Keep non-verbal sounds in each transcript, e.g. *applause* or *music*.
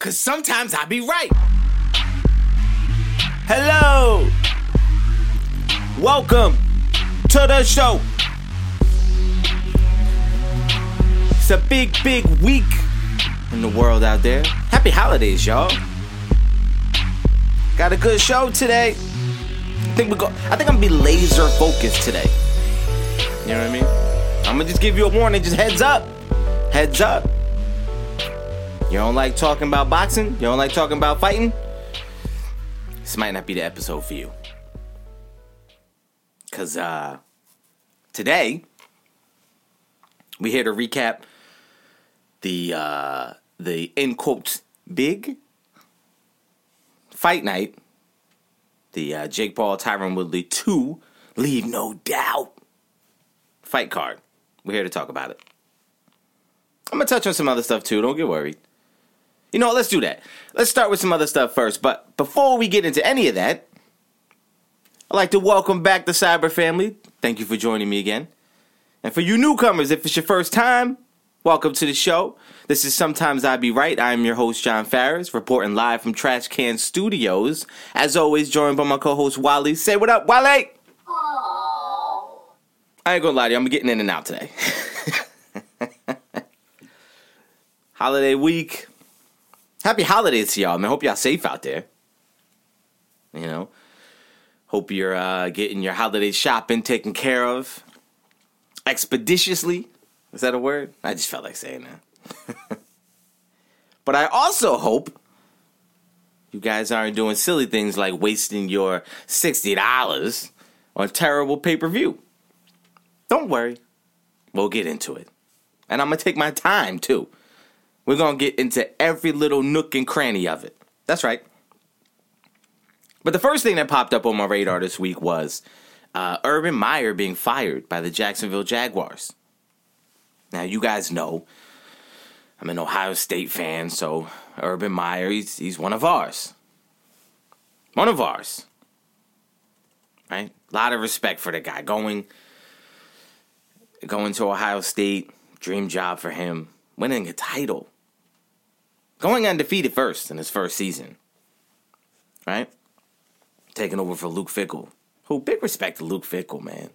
Cause sometimes I be right. Hello. Welcome to the show. It's a big, big week in the world out there. Happy holidays, y'all. Got a good show today. I think we go. I think I'm gonna be laser focused today. You know what I mean? I'm gonna just give you a warning. Just heads up. Heads up. You don't like talking about boxing? You don't like talking about fighting? This might not be the episode for you. Cause uh today we here to recap the uh the in quotes big fight night. The uh, Jake Paul Tyron Woodley 2 Leave No Doubt fight card. We're here to talk about it. I'm gonna touch on some other stuff too, don't get worried. You know, what, let's do that. Let's start with some other stuff first. But before we get into any of that, I'd like to welcome back the Cyber family. Thank you for joining me again. And for you newcomers, if it's your first time, welcome to the show. This is Sometimes I Be Right. I'm your host, John Farris, reporting live from Trash Can Studios. As always, joined by my co host, Wally. Say what up, Wally! I ain't gonna lie to you, I'm getting in and out today. *laughs* Holiday week. Happy holidays to y'all, I Hope y'all safe out there. You know, hope you're uh, getting your holiday shopping taken care of expeditiously. Is that a word? I just felt like saying that. *laughs* but I also hope you guys aren't doing silly things like wasting your $60 on terrible pay per view. Don't worry, we'll get into it. And I'm going to take my time too. We're going to get into every little nook and cranny of it. That's right. But the first thing that popped up on my radar this week was uh, Urban Meyer being fired by the Jacksonville Jaguars. Now, you guys know I'm an Ohio State fan, so Urban Meyer, he's, he's one of ours. One of ours. Right? A lot of respect for the guy. Going, going to Ohio State, dream job for him. Winning a title going undefeated first in his first season, right? Taking over for Luke Fickell. who big respect to Luke Fickell, man.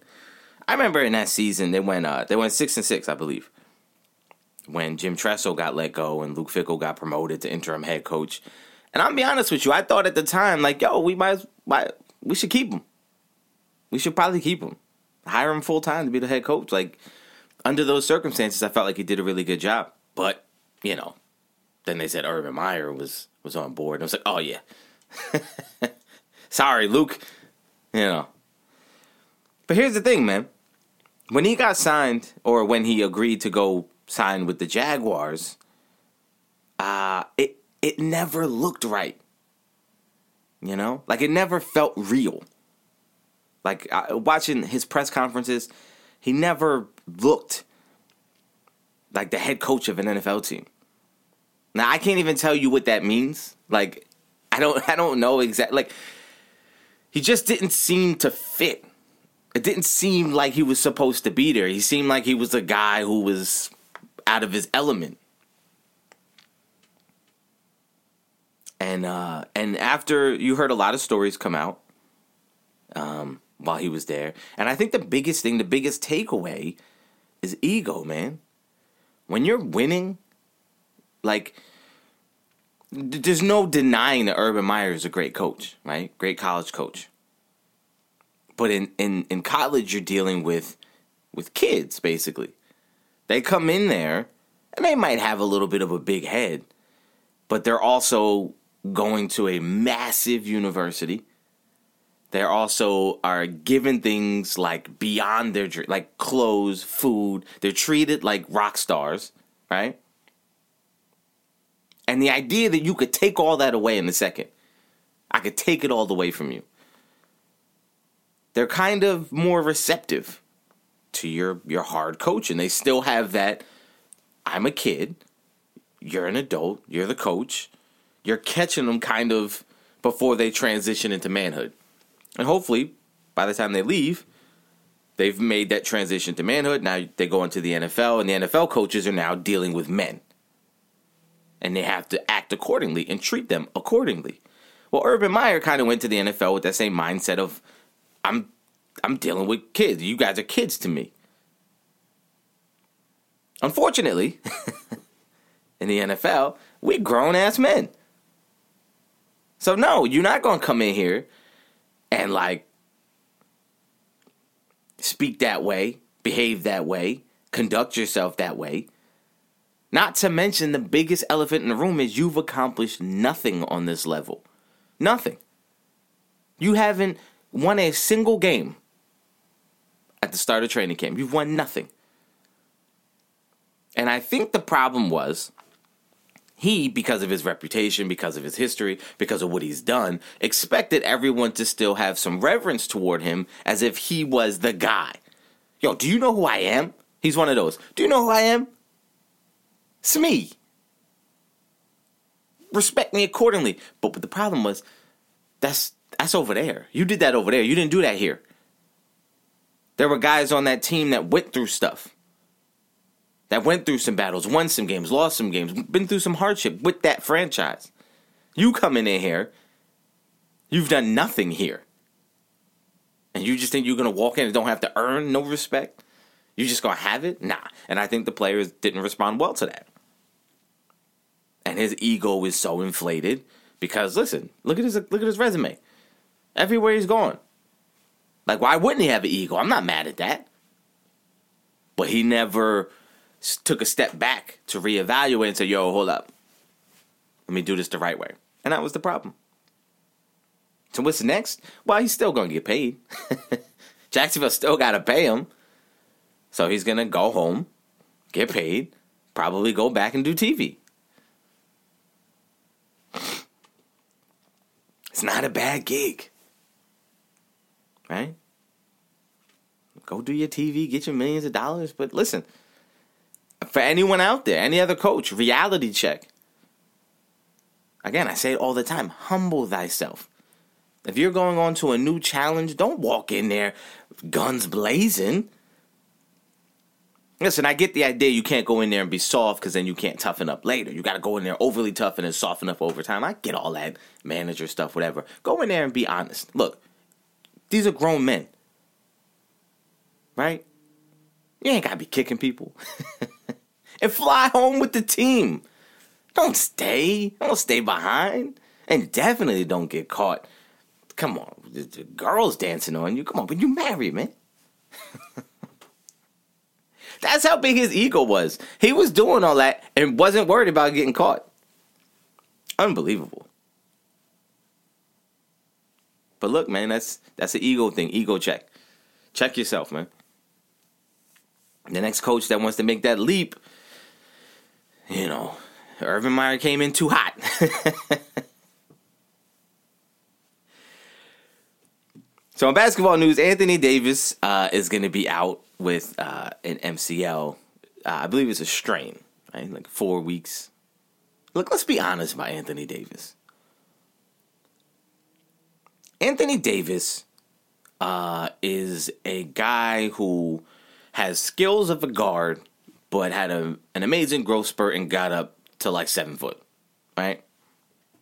I remember in that season they went uh, they went six and six, I believe, when Jim Tressel got let go and Luke Fickell got promoted to interim head coach. And I'll be honest with you, I thought at the time like, yo, we might, might we should keep him. We should probably keep him, hire him full time to be the head coach. Like under those circumstances, I felt like he did a really good job. But you know, then they said Urban Meyer was was on board. And I was like, oh yeah. *laughs* Sorry, Luke. You know. But here's the thing, man. When he got signed, or when he agreed to go sign with the Jaguars, uh, it it never looked right. You know, like it never felt real. Like watching his press conferences, he never looked like the head coach of an NFL team. Now I can't even tell you what that means. Like I don't *laughs* I don't know exactly like he just didn't seem to fit. It didn't seem like he was supposed to be there. He seemed like he was a guy who was out of his element. And uh and after you heard a lot of stories come out um while he was there. And I think the biggest thing, the biggest takeaway is ego, man. When you're winning like, there's no denying that Urban Meyer is a great coach, right? Great college coach. But in, in, in college, you're dealing with with kids, basically. They come in there and they might have a little bit of a big head, but they're also going to a massive university. They also are given things like beyond their like clothes, food. They're treated like rock stars, right? And the idea that you could take all that away in a second, I could take it all away from you. They're kind of more receptive to your your hard coaching. They still have that I'm a kid, you're an adult, you're the coach. You're catching them kind of before they transition into manhood. And hopefully, by the time they leave, they've made that transition to manhood. Now they go into the NFL, and the NFL coaches are now dealing with men and they have to act accordingly and treat them accordingly. Well, Urban Meyer kind of went to the NFL with that same mindset of I'm I'm dealing with kids. You guys are kids to me. Unfortunately, *laughs* in the NFL, we grown ass men. So no, you're not going to come in here and like speak that way, behave that way, conduct yourself that way. Not to mention the biggest elephant in the room is you've accomplished nothing on this level. Nothing. You haven't won a single game at the start of training camp. You've won nothing. And I think the problem was he, because of his reputation, because of his history, because of what he's done, expected everyone to still have some reverence toward him as if he was the guy. Yo, do you know who I am? He's one of those. Do you know who I am? It's me. Respect me accordingly. But, but the problem was, that's that's over there. You did that over there. You didn't do that here. There were guys on that team that went through stuff that went through some battles, won some games, lost some games, been through some hardship with that franchise. You coming in here, you've done nothing here. And you just think you're to walk in and don't have to earn no respect? You just to have it? Nah. And I think the players didn't respond well to that. And his ego is so inflated because listen, look at his look at his resume. Everywhere he's going. Like why wouldn't he have an ego? I'm not mad at that. But he never took a step back to reevaluate and say, yo, hold up. Let me do this the right way. And that was the problem. So what's next? Well, he's still going to get paid. *laughs* Jacksonville still got to pay him. So he's going to go home, get paid, probably go back and do TV. It's not a bad gig. Right? Go do your TV, get your millions of dollars. But listen, for anyone out there, any other coach, reality check. Again, I say it all the time humble thyself. If you're going on to a new challenge, don't walk in there guns blazing. Listen, I get the idea you can't go in there and be soft because then you can't toughen up later. You got to go in there overly tough and then soften up over time. I get all that manager stuff, whatever. Go in there and be honest. Look, these are grown men, right? You ain't got to be kicking people. *laughs* and fly home with the team. Don't stay. Don't stay behind. And definitely don't get caught. Come on, the girls dancing on you. Come on, but you married, man. *laughs* That's how big his ego was. He was doing all that and wasn't worried about getting caught. Unbelievable. But look, man, that's that's an ego thing. Ego check. Check yourself, man. The next coach that wants to make that leap you know, Urban Meyer came in too hot. *laughs* so in basketball news, Anthony Davis uh, is going to be out with uh, an MCL. Uh, I believe it's a strain, right? Like four weeks. Look, let's be honest about Anthony Davis. Anthony Davis uh, is a guy who has skills of a guard but had a, an amazing growth spurt and got up to like seven foot, right?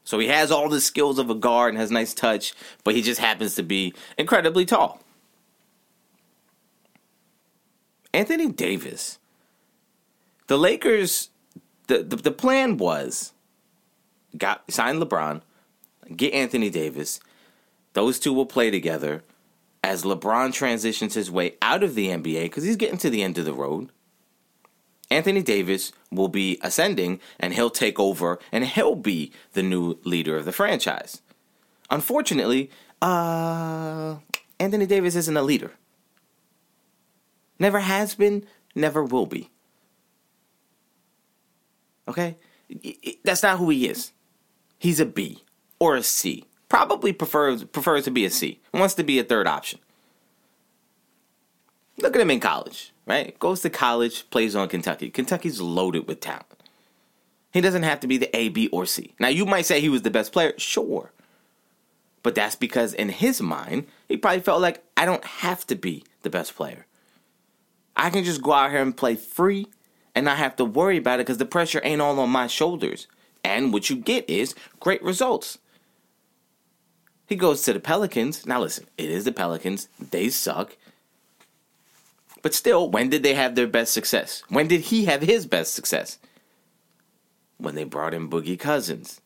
So he has all the skills of a guard and has nice touch, but he just happens to be incredibly tall. Anthony Davis. The Lakers, the, the, the plan was got sign LeBron, get Anthony Davis. Those two will play together as LeBron transitions his way out of the NBA because he's getting to the end of the road. Anthony Davis will be ascending and he'll take over and he'll be the new leader of the franchise. Unfortunately, uh, Anthony Davis isn't a leader. Never has been, never will be. Okay? That's not who he is. He's a B or a C. Probably prefers prefers to be a C. Wants to be a third option. Look at him in college right? Goes to college, plays on Kentucky. Kentucky's loaded with talent. He doesn't have to be the A, B, or C. Now, you might say he was the best player. Sure. But that's because in his mind, he probably felt like, I don't have to be the best player. I can just go out here and play free and not have to worry about it because the pressure ain't all on my shoulders. And what you get is great results. He goes to the Pelicans. Now, listen, it is the Pelicans. They suck. But still, when did they have their best success? When did he have his best success? When they brought in Boogie Cousins.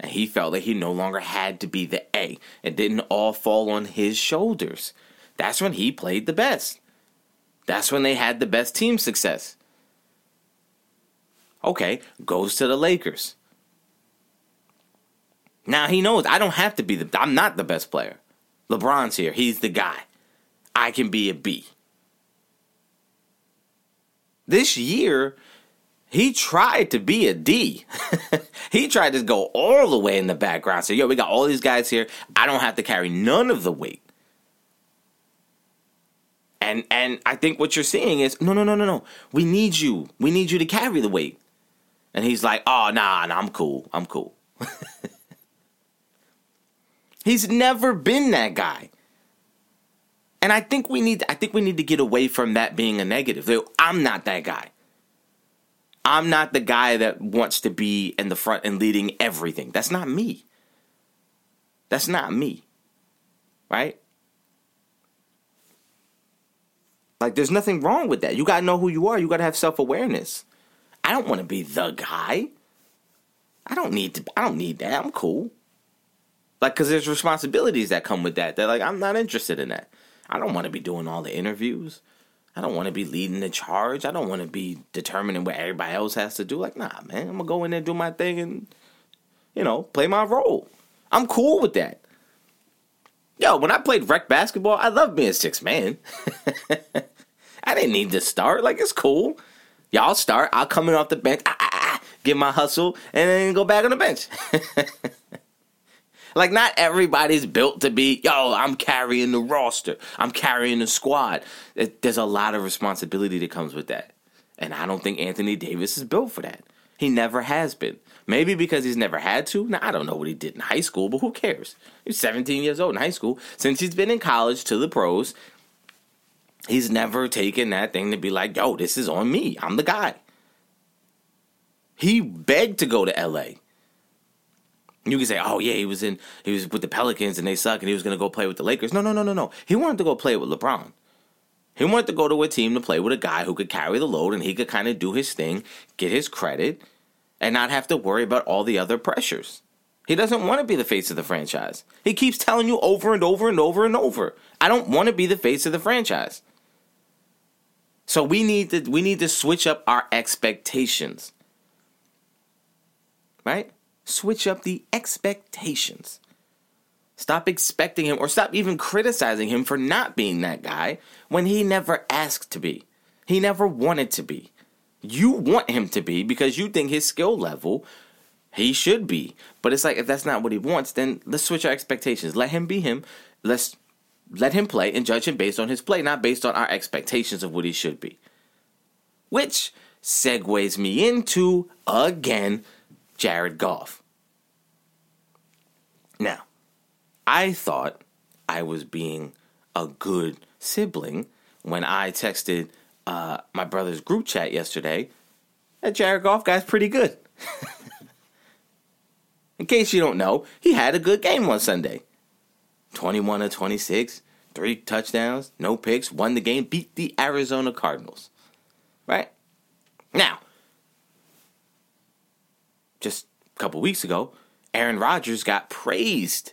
And he felt that he no longer had to be the A. It didn't all fall on his shoulders. That's when he played the best. That's when they had the best team success. Okay, goes to the Lakers. Now he knows I don't have to be the I'm not the best player. LeBron's here. He's the guy. I can be a B. This year, he tried to be a D. *laughs* he tried to go all the way in the background. Say, yo, we got all these guys here. I don't have to carry none of the weight. And and I think what you're seeing is no no no no no. We need you. We need you to carry the weight. And he's like, oh nah, nah, I'm cool. I'm cool. *laughs* he's never been that guy. And I think we need I think we need to get away from that being a negative. I'm not that guy. I'm not the guy that wants to be in the front and leading everything. That's not me. That's not me. Right? Like, there's nothing wrong with that. You got to know who you are. You got to have self awareness. I don't want to be the guy. I don't need to. I don't need that. I'm cool. Like, because there's responsibilities that come with that. They're like, I'm not interested in that. I don't want to be doing all the interviews. I don't want to be leading the charge. I don't want to be determining what everybody else has to do. Like, nah, man, I'm gonna go in there, and do my thing, and you know, play my role. I'm cool with that. Yo, when I played rec basketball, I loved being six man. *laughs* I didn't need to start. Like, it's cool. Y'all start. I'll come in off the bench, ah, ah, ah, get my hustle, and then go back on the bench. *laughs* Like, not everybody's built to be, yo, I'm carrying the roster, I'm carrying the squad. It, there's a lot of responsibility that comes with that. And I don't think Anthony Davis is built for that. He never has been. Maybe because he's never had to. Now, I don't know what he did in high school, but who cares? He's 17 years old in high school. Since he's been in college to the pros, he's never taken that thing to be like, yo, this is on me. I'm the guy. He begged to go to LA. You can say, "Oh yeah, he was in he was with the Pelicans and they suck, and he was to go play with the Lakers." No, no, no, no, no. He wanted to go play with LeBron. He wanted to go to a team to play with a guy who could carry the load and he could kind of do his thing, get his credit, and not have to worry about all the other pressures. He doesn't want to be the face of the franchise. He keeps telling you over and over and over and over, "I don't want to be the face of the franchise." So we need to we need to switch up our expectations. Right? switch up the expectations. Stop expecting him or stop even criticizing him for not being that guy when he never asked to be. He never wanted to be. You want him to be because you think his skill level he should be. But it's like if that's not what he wants, then let's switch our expectations. Let him be him. Let's let him play and judge him based on his play, not based on our expectations of what he should be. Which segues me into again Jared Goff. Now, I thought I was being a good sibling when I texted uh, my brother's group chat yesterday that Jared Goff guy's pretty good. *laughs* In case you don't know, he had a good game on Sunday 21 to 26, three touchdowns, no picks, won the game, beat the Arizona Cardinals. Right? Now, just a couple weeks ago, Aaron Rodgers got praised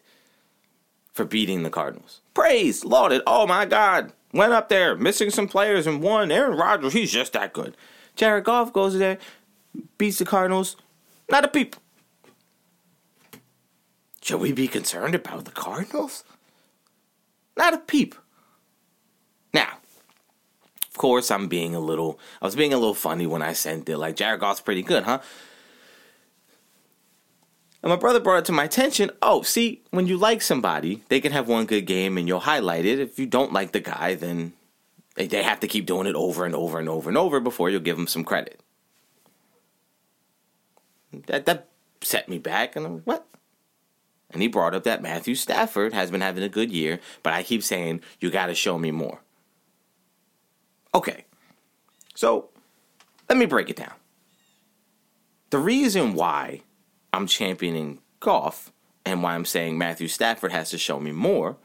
for beating the Cardinals. Praised, lauded. Oh my God. Went up there, missing some players and won. Aaron Rodgers, he's just that good. Jared Goff goes there, beats the Cardinals. Not a peep. Should we be concerned about the Cardinals? Not a peep. Now, of course, I'm being a little, I was being a little funny when I sent it. Like, Jared Goff's pretty good, huh? And my brother brought it to my attention. Oh, see, when you like somebody, they can have one good game and you'll highlight it. If you don't like the guy, then they, have to keep doing it over and over and over and over before you'll give them some credit. That that set me back, and I'm like, what? And he brought up that Matthew Stafford has been having a good year, but I keep saying you got to show me more. Okay, so let me break it down. The reason why I'm championing Goff and why I'm saying Matthew Stafford has to show me more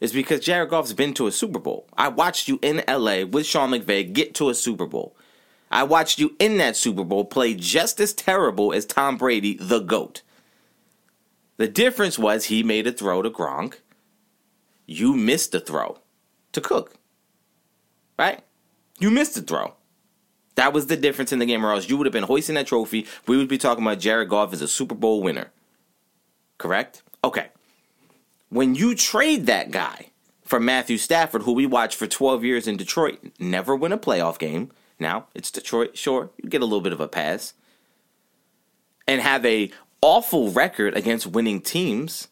is because Jared Goff's been to a Super Bowl. I watched you in LA with Sean McVay get to a Super Bowl. I watched you in that Super Bowl play just as terrible as Tom Brady, the GOAT. The difference was he made a throw to Gronk. You missed the throw to Cook. Right? You missed the throw. That was the difference in the game, or else you would have been hoisting that trophy. We would be talking about Jared Goff as a Super Bowl winner. Correct? Okay. When you trade that guy for Matthew Stafford, who we watched for 12 years in Detroit, never win a playoff game. Now, it's Detroit, sure, you get a little bit of a pass. And have a awful record against winning teams.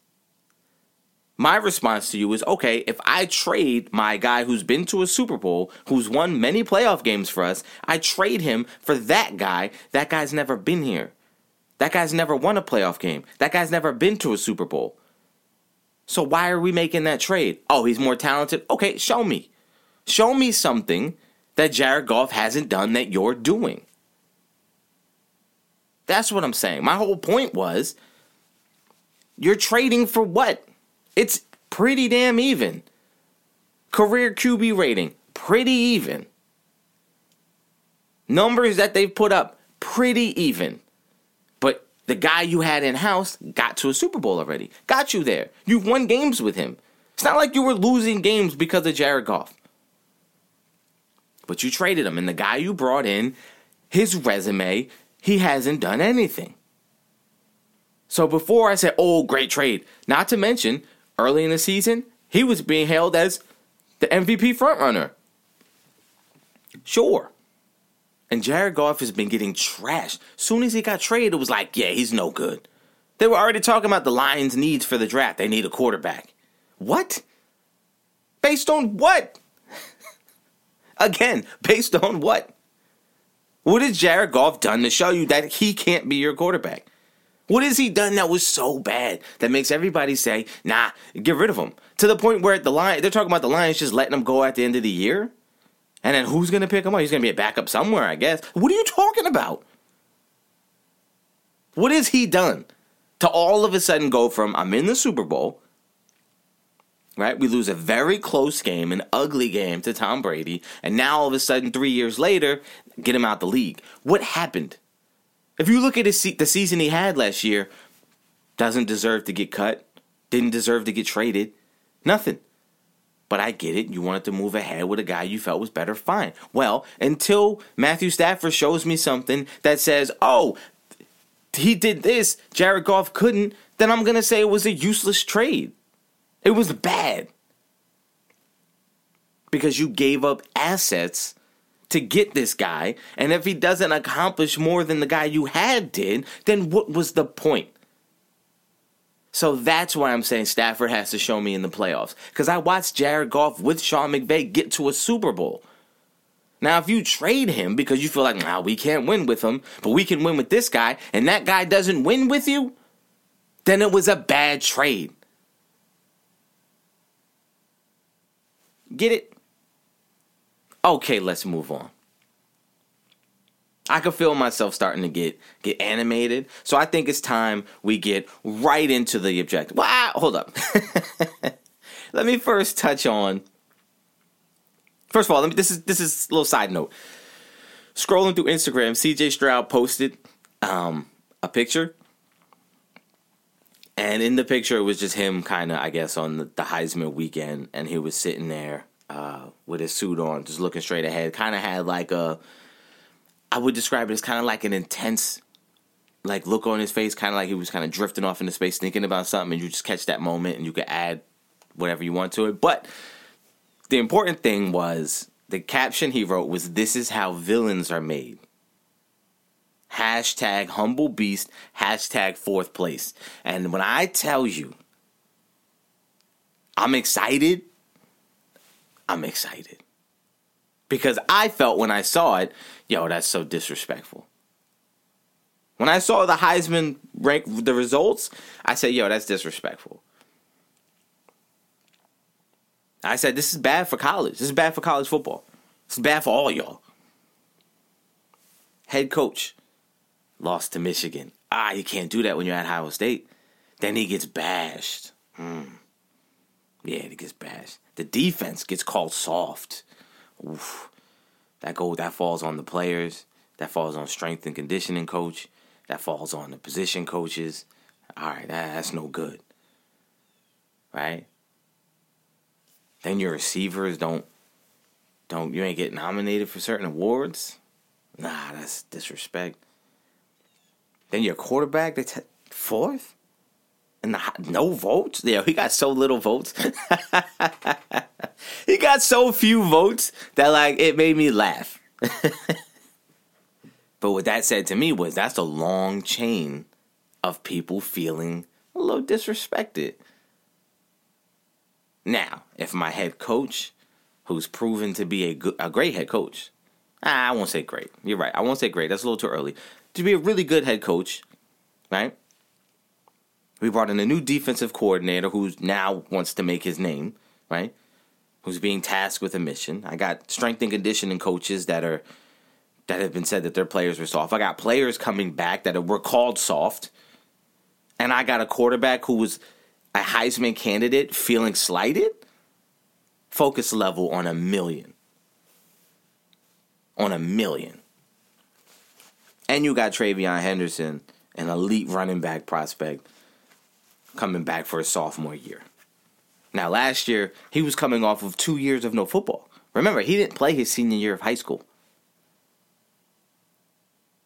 My response to you is okay, if I trade my guy who's been to a Super Bowl, who's won many playoff games for us, I trade him for that guy. That guy's never been here. That guy's never won a playoff game. That guy's never been to a Super Bowl. So why are we making that trade? Oh, he's more talented. Okay, show me. Show me something that Jared Goff hasn't done that you're doing. That's what I'm saying. My whole point was you're trading for what? It's pretty damn even. Career QB rating, pretty even. Numbers that they've put up, pretty even. But the guy you had in house got to a Super Bowl already, got you there. You've won games with him. It's not like you were losing games because of Jared Goff. But you traded him, and the guy you brought in, his resume, he hasn't done anything. So before I said, oh, great trade, not to mention, early in the season, he was being hailed as the MVP frontrunner. Sure. And Jared Goff has been getting trashed. Soon as he got traded, it was like, yeah, he's no good. They were already talking about the Lions' needs for the draft. They need a quarterback. What? Based on what? *laughs* Again, based on what? What has Jared Goff done to show you that he can't be your quarterback? What has he done that was so bad that makes everybody say, nah, get rid of him? To the point where the Lions, they're talking about the Lions just letting him go at the end of the year? And then who's going to pick him up? He's going to be a backup somewhere, I guess. What are you talking about? What has he done to all of a sudden go from I'm in the Super Bowl right? We lose a very close game, an ugly game to Tom Brady, and now all of a sudden, three years later, get him out the league. What happened? If you look at his, the season he had last year, doesn't deserve to get cut, didn't deserve to get traded, nothing. But I get it. You wanted to move ahead with a guy you felt was better, fine. Well, until Matthew Stafford shows me something that says, oh, he did this, Jared Goff couldn't, then I'm going to say it was a useless trade. It was bad. Because you gave up assets to get this guy, and if he doesn't accomplish more than the guy you had did, then what was the point? So that's why I'm saying Stafford has to show me in the playoffs. Because I watched Jared Goff with Sean McVay get to a Super Bowl. Now, if you trade him because you feel like, nah, we can't win with him, but we can win with this guy, and that guy doesn't win with you, then it was a bad trade. Get it? Okay, let's move on. I can feel myself starting to get get animated, so I think it's time we get right into the objective. Well, hold up. *laughs* let me first touch on. First of all, let me. This is this is a little side note. Scrolling through Instagram, CJ Stroud posted um, a picture, and in the picture it was just him, kind of, I guess, on the, the Heisman weekend, and he was sitting there uh, with his suit on, just looking straight ahead. Kind of had like a, I would describe it as kind of like an intense, like look on his face, kind of like he was kind of drifting off into space, thinking about something, and you just catch that moment, and you could add whatever you want to it. But the important thing was the caption he wrote was, "This is how villains are made." Hashtag humble beast. Hashtag fourth place. And when I tell you, I'm excited I'm excited. Because I felt when I saw it, yo, that's so disrespectful. When I saw the Heisman rank the results, I said, yo, that's disrespectful. I said, this is bad for college. This is bad for college football. Is bad for all y'all. Head coach lost to Michigan ah, you can't do that when you're at Ohio State. Then he gets bashed. Hmm. Yeah, he gets bashed. The defense gets called soft. Oof. That go that falls on the players. That falls on strength and conditioning coach. That falls on the position coaches. All right, that, that's no good. Right? Then your receivers don't don't you ain't get nominated for certain awards. Nah, that's disrespect. Then your quarterback, they t- fourth, and no votes. Yeah, he got so little votes. *laughs* he got so few votes that like it made me laugh. *laughs* but what that said to me was that's a long chain of people feeling a little disrespected. Now, if my head coach, who's proven to be a good, a great head coach, I won't say great. You're right. I won't say great. That's a little too early. To be a really good head coach, right? We brought in a new defensive coordinator who now wants to make his name, right? Who's being tasked with a mission. I got strength and conditioning coaches that are that have been said that their players were soft. I got players coming back that were called soft. And I got a quarterback who was a Heisman candidate feeling slighted. Focus level on a million. On a million. And you got TreVeyon Henderson, an elite running back prospect, coming back for his sophomore year. Now, last year, he was coming off of two years of no football. Remember, he didn't play his senior year of high school.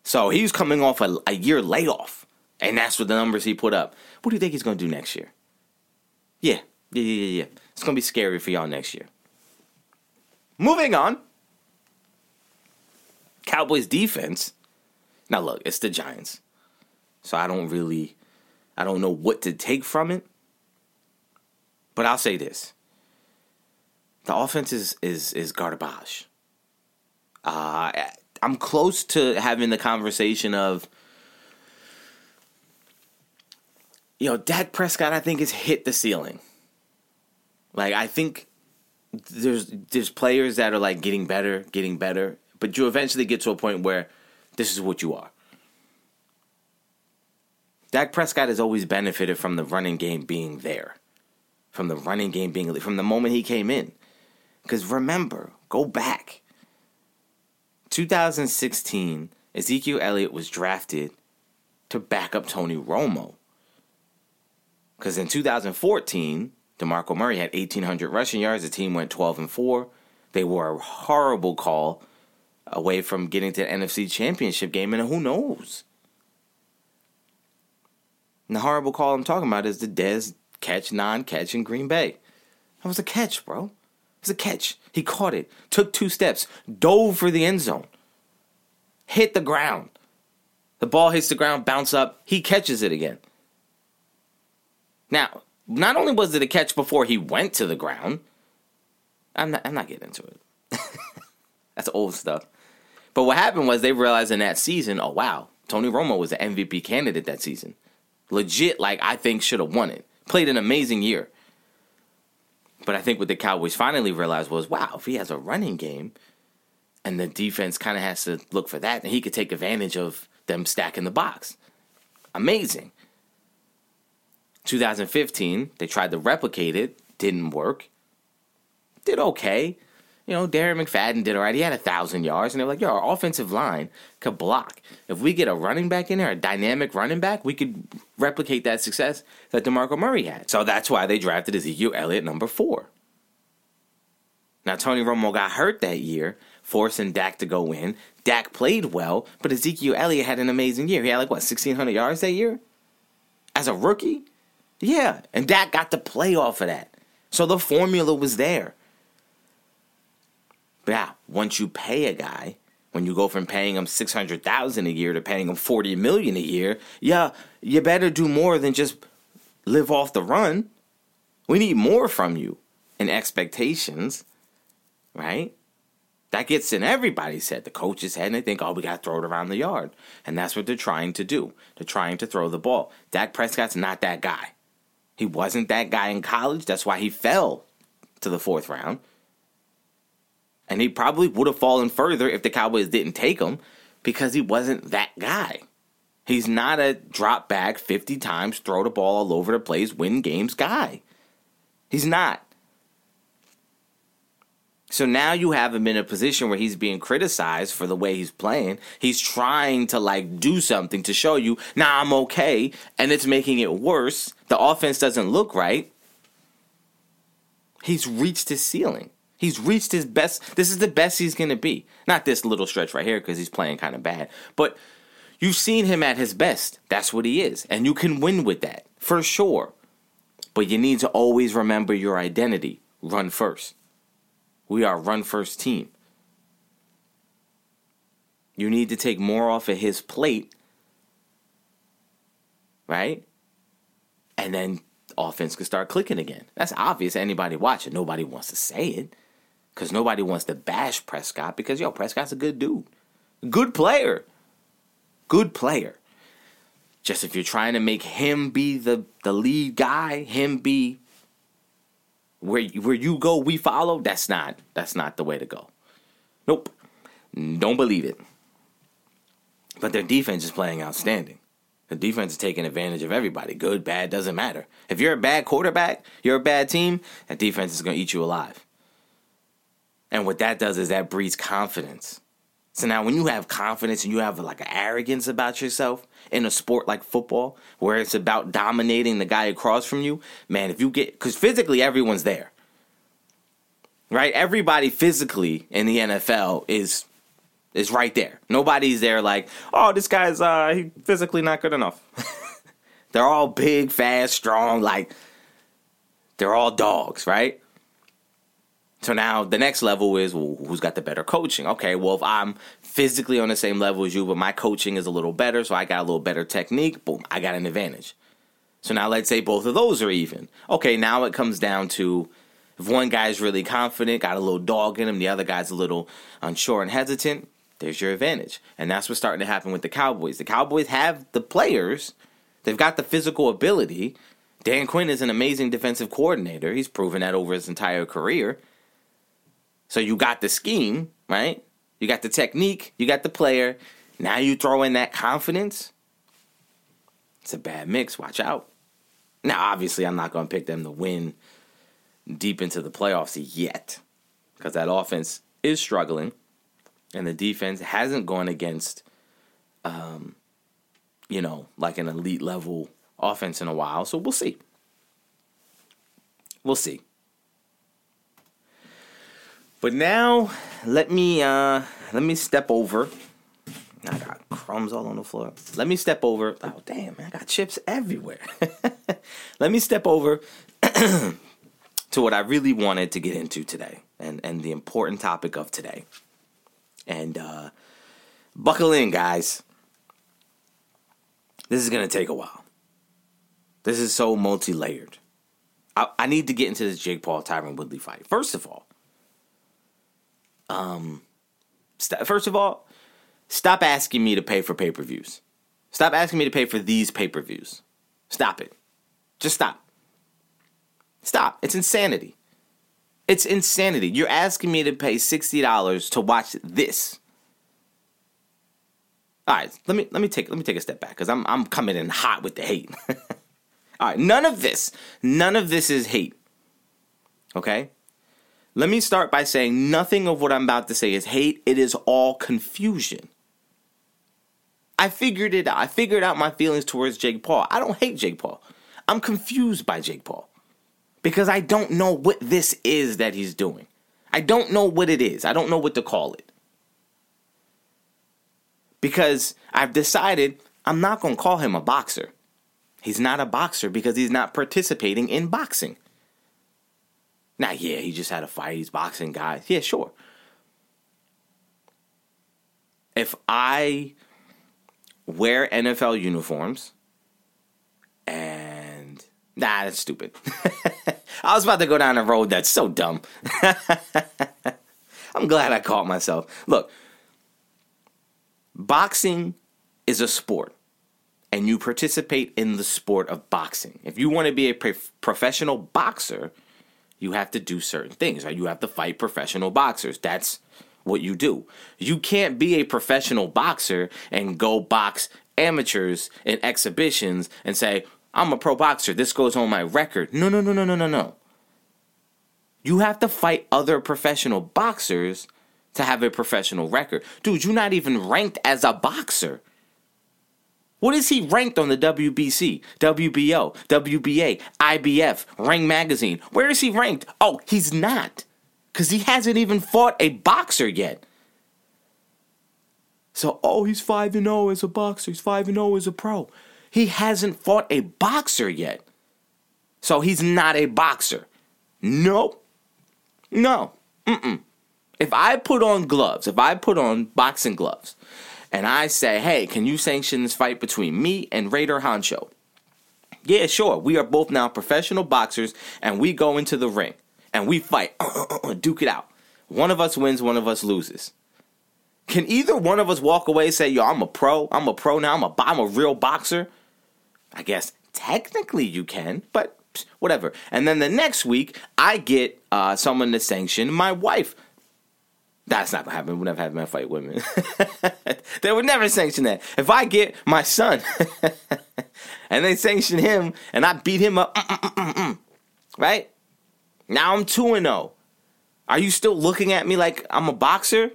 So he was coming off a, a year layoff. And that's what the numbers he put up. What do you think he's going to do next year? Yeah, yeah, yeah, yeah. It's going to be scary for y'all next year. Moving on. Cowboys defense. Now, look, it's the Giants. So I don't really, I don't know what to take from it. But I'll say this: the offense is is is garbage. Uh, I'm close to having the conversation of, you know, Dak Prescott. I think has hit the ceiling. Like I think there's there's players that are like getting better, getting better, but you eventually get to a point where this is what you are. Dak Prescott has always benefited from the running game being there, from the running game being from the moment he came in. Because remember, go back. 2016, Ezekiel Elliott was drafted to back up Tony Romo. Because in 2014, DeMarco Murray had 1,800 rushing yards. The team went 12 and 4. They were a horrible call away from getting to the NFC Championship game, and who knows? And the horrible call I'm talking about is the Dez catch, non catch in Green Bay. That was a catch, bro. It was a catch. He caught it, took two steps, dove for the end zone, hit the ground. The ball hits the ground, bounce up, he catches it again. Now, not only was it a catch before he went to the ground, I'm not, I'm not getting into it. *laughs* That's old stuff. But what happened was they realized in that season, oh wow, Tony Romo was the MVP candidate that season legit, like I think should have won it. Played an amazing year. But I think what the Cowboys finally realized was, wow, if he has a running game and the defense kind of has to look for that, and he could take advantage of them stacking the box. Amazing. 2015, they tried to replicate it, didn't work. Did okay you know, Darren McFadden did all right. He had a thousand yards, and they're like, yo, our offensive line could block. If we get a running back in there, a dynamic running back, we could replicate that success that DeMarco Murray had. So that's why they drafted Ezekiel Elliott number four. Now, Tony Romo got hurt that year, forcing Dak to go in. Dak played well, but Ezekiel Elliott had an amazing year. He had like, what, 1,600 yards that year? As a rookie? Yeah, and Dak got to play off of that. So the formula was there. But yeah, once you pay a guy, when you go from paying him six hundred thousand a year to paying him forty million a year, yeah, you better do more than just live off the run. We need more from you and expectations, right? That gets in everybody's head, the coach's head, and they think, oh, we got to throw it around the yard. And that's what they're trying to do. They're trying to throw the ball. Dak Prescott's not that guy. He wasn't that guy in college. That's why he fell to the fourth round. And he probably would have fallen further if the Cowboys didn't take him because he wasn't that guy. He's not a drop back 50 times, throw the ball all over the place, win games guy. He's not. So now you have him in a position where he's being criticized for the way he's playing. He's trying to like do something to show you, nah, I'm okay, and it's making it worse. The offense doesn't look right. He's reached his ceiling. He's reached his best. This is the best he's going to be. Not this little stretch right here because he's playing kind of bad, but you've seen him at his best. That's what he is. And you can win with that for sure. But you need to always remember your identity. Run first. We are run first team. You need to take more off of his plate, right? And then offense can start clicking again. That's obvious anybody watching. Nobody wants to say it because nobody wants to bash Prescott because, yo, Prescott's a good dude, good player, good player. Just if you're trying to make him be the, the lead guy, him be where where you go, we follow. That's not that's not the way to go. Nope, don't believe it. But their defense is playing outstanding. The defense is taking advantage of everybody. Good, bad, doesn't matter. If you're a bad quarterback, you're a bad team, that defense is going to eat you alive. And what that does is that breeds confidence. So now when you have confidence and you have like an arrogance about yourself in a sport like football, where it's about dominating the guy across from you, man, if you get, because physically everyone's there. Right? Everybody physically in the NFL is is right there. Nobody's there like, oh, this guy's uh physically not good enough. *laughs* they're all big, fast, strong, like they're all dogs, right? So now the next level is well, who's got the better coaching? Okay, well if I'm physically on the same level as you, but my coaching is a little better, so I got a little better technique, boom, I got an advantage. So now let's say both of those are even. Okay, now it comes down to if one guy's really confident, got a little dog in him, the other guy's a little unsure and hesitant, there's your advantage. And that's what's starting to happen with the Cowboys. The Cowboys have the players, they've got the physical ability. Dan Quinn is an amazing defensive coordinator. He's proven that over his entire career. So you got the scheme, right? You got the technique, you got the player. Now you throw in that confidence. It's a bad mix. Watch out. Now, obviously, I'm not going to pick them to win deep into the playoffs yet because that offense is struggling and the defense hasn't gone against, um, you know, like an elite level offense in a while. So we'll see. We'll see. But now let me uh let me step over. I got crumbs all on the floor. Let me step over. Oh damn, man, I got chips everywhere. *laughs* let me step over *clears throat* to what I really wanted to get into today and and the important topic of today. And uh, buckle in, guys. This is going to take a while. This is so multi layered. I, I, need to get into this Jake Paul Tyron Woodley fight. First of all, um, st- first of all, stop asking me to pay for pay per views. Stop asking me to pay for these pay per views. Stop it. Just stop. Stop. It's insanity. It's insanity. You're asking me to pay $60 to watch this. All right, let me let me take let me take a step back cuz I'm I'm coming in hot with the hate. *laughs* All right, none of this, none of this is hate. Okay? Let me start by saying nothing of what I'm about to say is hate. It is all confusion. I figured it out. I figured out my feelings towards Jake Paul. I don't hate Jake Paul. I'm confused by Jake Paul because I don't know what this is that he's doing. I don't know what it is. I don't know what to call it. Because I've decided I'm not going to call him a boxer. He's not a boxer because he's not participating in boxing. Now, yeah, he just had a fight. He's boxing guys. Yeah, sure. If I wear NFL uniforms and nah, that's stupid. *laughs* I was about to go down a road that's so dumb. *laughs* I'm glad I caught myself. Look, boxing is a sport, and you participate in the sport of boxing. If you want to be a professional boxer, you have to do certain things. Right? You have to fight professional boxers. That's what you do. You can't be a professional boxer and go box amateurs in exhibitions and say, I'm a pro boxer. This goes on my record. No, no, no, no, no, no, no. You have to fight other professional boxers to have a professional record. Dude, you're not even ranked as a boxer. What is he ranked on the WBC, WBO, WBA, IBF, Ring Magazine? Where is he ranked? Oh, he's not. Because he hasn't even fought a boxer yet. So, oh, he's 5 and 0 as a boxer. He's 5 and 0 as a pro. He hasn't fought a boxer yet. So he's not a boxer. Nope. No. Mm-mm. If I put on gloves, if I put on boxing gloves, and I say, hey, can you sanction this fight between me and Raider Hancho? Yeah, sure. We are both now professional boxers, and we go into the ring and we fight, *clears throat* duke it out. One of us wins, one of us loses. Can either one of us walk away and say, yo, I'm a pro, I'm a pro now, I'm a, I'm a real boxer? I guess technically you can, but whatever. And then the next week, I get uh, someone to sanction my wife. That's not gonna happen. We'll never have men fight women. *laughs* they would never sanction that. If I get my son *laughs* and they sanction him and I beat him up, mm, mm, mm, right? Now I'm 2 and 0. Are you still looking at me like I'm a boxer?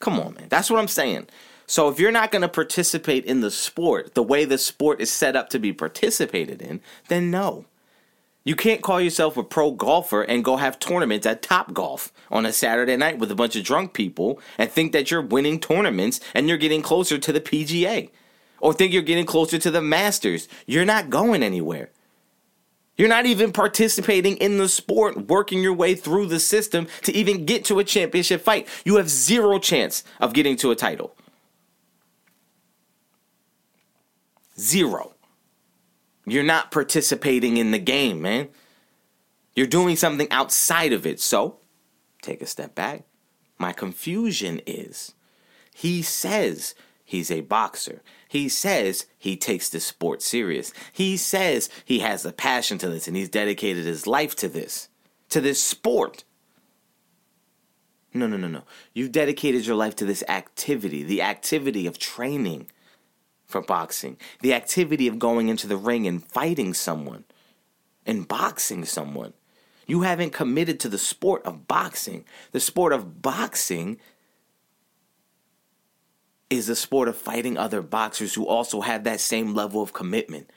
Come on, man. That's what I'm saying. So if you're not going to participate in the sport the way the sport is set up to be participated in, then no. You can't call yourself a pro golfer and go have tournaments at Top Golf on a Saturday night with a bunch of drunk people and think that you're winning tournaments and you're getting closer to the PGA or think you're getting closer to the Masters. You're not going anywhere. You're not even participating in the sport, working your way through the system to even get to a championship fight. You have zero chance of getting to a title. Zero. You're not participating in the game, man. You're doing something outside of it. So, take a step back. My confusion is he says he's a boxer. He says he takes this sport serious. He says he has a passion to this and he's dedicated his life to this, to this sport. No, no, no, no. You've dedicated your life to this activity, the activity of training for boxing, the activity of going into the ring and fighting someone and boxing someone. You haven't committed to the sport of boxing. The sport of boxing is the sport of fighting other boxers who also have that same level of commitment.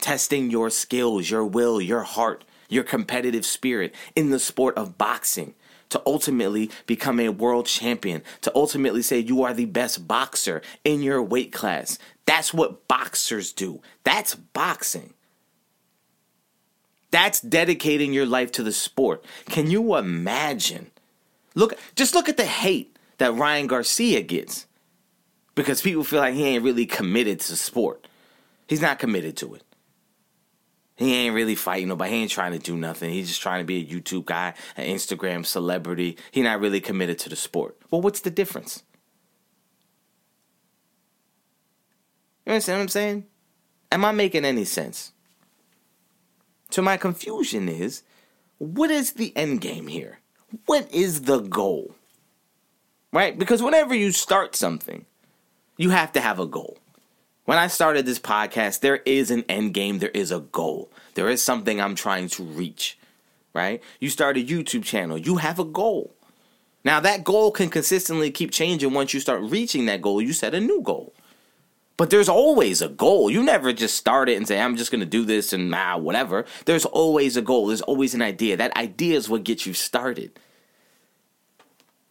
Testing your skills, your will, your heart, your competitive spirit in the sport of boxing to ultimately become a world champion, to ultimately say you are the best boxer in your weight class. That's what boxers do. That's boxing. That's dedicating your life to the sport. Can you imagine? Look, just look at the hate that Ryan Garcia gets because people feel like he ain't really committed to sport. He's not committed to it. He ain't really fighting nobody. He ain't trying to do nothing. He's just trying to be a YouTube guy, an Instagram celebrity. He not really committed to the sport. Well, what's the difference? You understand what I'm saying? Am I making any sense? So my confusion is, what is the end game here? What is the goal? Right? Because whenever you start something, you have to have a goal. When I started this podcast, there is an end game, there is a goal. There is something I'm trying to reach. Right? You start a YouTube channel, you have a goal. Now that goal can consistently keep changing once you start reaching that goal, you set a new goal. But there's always a goal. You never just start it and say, I'm just going to do this and ah, whatever. There's always a goal. There's always an idea. That idea is what gets you started.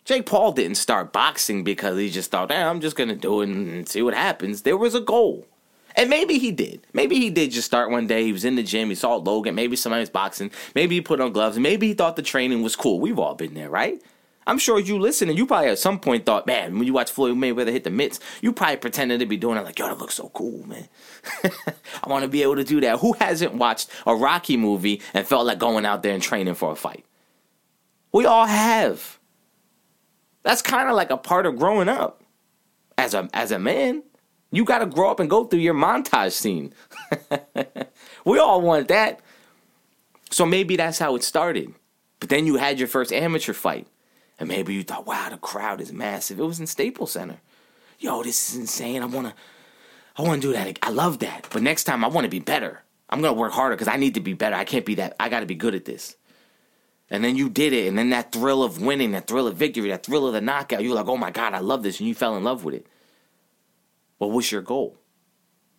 Jake Paul didn't start boxing because he just thought, eh, I'm just going to do it and see what happens. There was a goal. And maybe he did. Maybe he did just start one day. He was in the gym. He saw Logan. Maybe somebody was boxing. Maybe he put on gloves. Maybe he thought the training was cool. We've all been there, right? I'm sure you listen and you probably at some point thought, man, when you watch Floyd Mayweather hit the mitts, you probably pretended to be doing it like, yo, that looks so cool, man. *laughs* I want to be able to do that. Who hasn't watched a Rocky movie and felt like going out there and training for a fight? We all have. That's kind of like a part of growing up. As a as a man, you got to grow up and go through your montage scene. *laughs* we all want that. So maybe that's how it started. But then you had your first amateur fight. And maybe you thought, wow, the crowd is massive. It was in Staples Center. yo, this is insane. I wanna, I wanna do that. I love that. But next time, I want to be better. I'm gonna work harder because I need to be better. I can't be that. I got to be good at this. And then you did it, and then that thrill of winning, that thrill of victory, that thrill of the knockout, you're like, oh my God, I love this, and you fell in love with it. Well, what's your goal?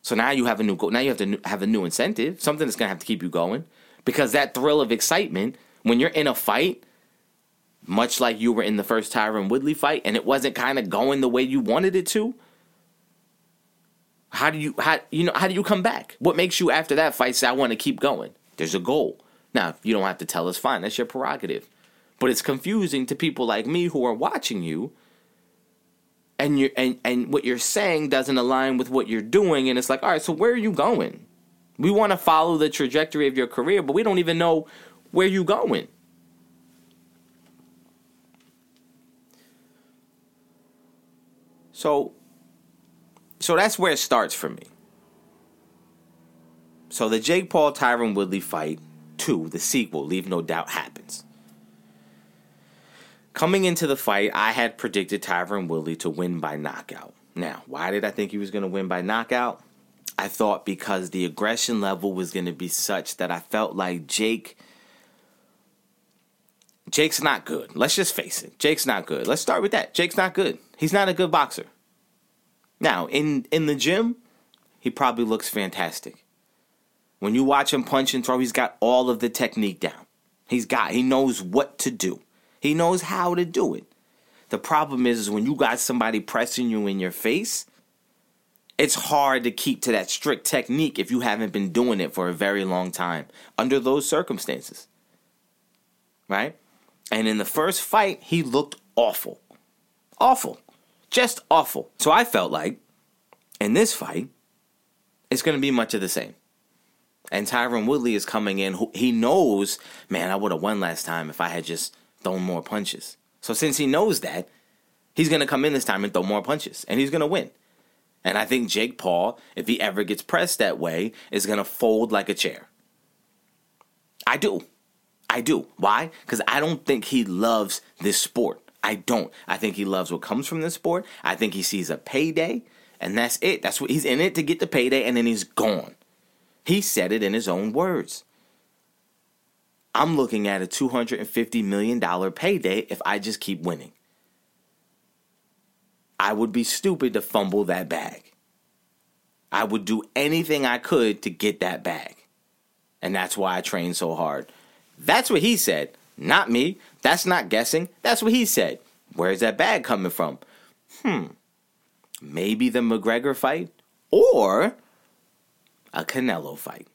So now you have a new goal. Now you have to have a new incentive, something that's gonna have to keep you going. Because that thrill of excitement, when you're in a fight, much like you were in the first Tyron Woodley fight, and it wasn't kind of going the way you wanted it to, how do you how you know how do you come back? What makes you after that fight say I want to keep going? There's a goal. Now you don't have to tell us. Fine, that's your prerogative. But it's confusing to people like me who are watching you, and you and and what you're saying doesn't align with what you're doing, and it's like, all right, so where are you going? We want to follow the trajectory of your career, but we don't even know where you're going. So so that's where it starts for me. So the Jake Paul Tyron Woodley fight 2, the sequel, Leave No Doubt, happens. Coming into the fight, I had predicted Tyron Woodley to win by knockout. Now, why did I think he was going to win by knockout? I thought because the aggression level was going to be such that I felt like Jake Jake's not good. Let's just face it. Jake's not good. Let's start with that. Jake's not good. He's not a good boxer. Now, in in the gym, he probably looks fantastic. When you watch him punch and throw, he's got all of the technique down. He's got he knows what to do. He knows how to do it. The problem is, is when you got somebody pressing you in your face, it's hard to keep to that strict technique if you haven't been doing it for a very long time under those circumstances. Right? And in the first fight, he looked awful. Awful. Just awful. So I felt like in this fight, it's going to be much of the same. And Tyron Woodley is coming in. He knows, man, I would have won last time if I had just thrown more punches. So since he knows that, he's going to come in this time and throw more punches, and he's going to win. And I think Jake Paul, if he ever gets pressed that way, is going to fold like a chair. I do. I do. Why? Because I don't think he loves this sport. I don't. I think he loves what comes from this sport. I think he sees a payday, and that's it. That's what he's in it to get the payday, and then he's gone. He said it in his own words. I'm looking at a $250 million payday if I just keep winning. I would be stupid to fumble that bag. I would do anything I could to get that bag. And that's why I train so hard. That's what he said. Not me. That's not guessing. That's what he said. Where's that bag coming from? Hmm. Maybe the McGregor fight or a Canelo fight.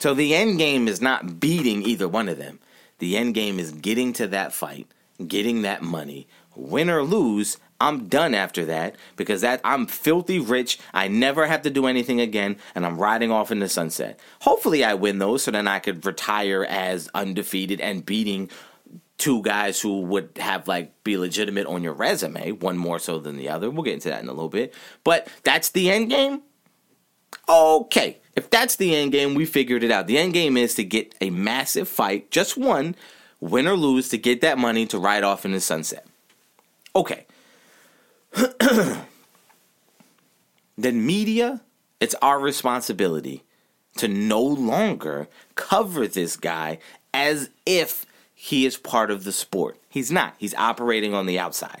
So the end game is not beating either one of them. The end game is getting to that fight, getting that money. Win or lose, I'm done after that because that I'm filthy rich. I never have to do anything again, and I'm riding off in the sunset. Hopefully, I win those so then I could retire as undefeated and beating two guys who would have like be legitimate on your resume, one more so than the other. We'll get into that in a little bit. But that's the end game. Okay, if that's the end game, we figured it out. The end game is to get a massive fight, just one, win or lose, to get that money to ride off in the sunset. Okay, *clears throat* then media, it's our responsibility to no longer cover this guy as if he is part of the sport. He's not. He's operating on the outside.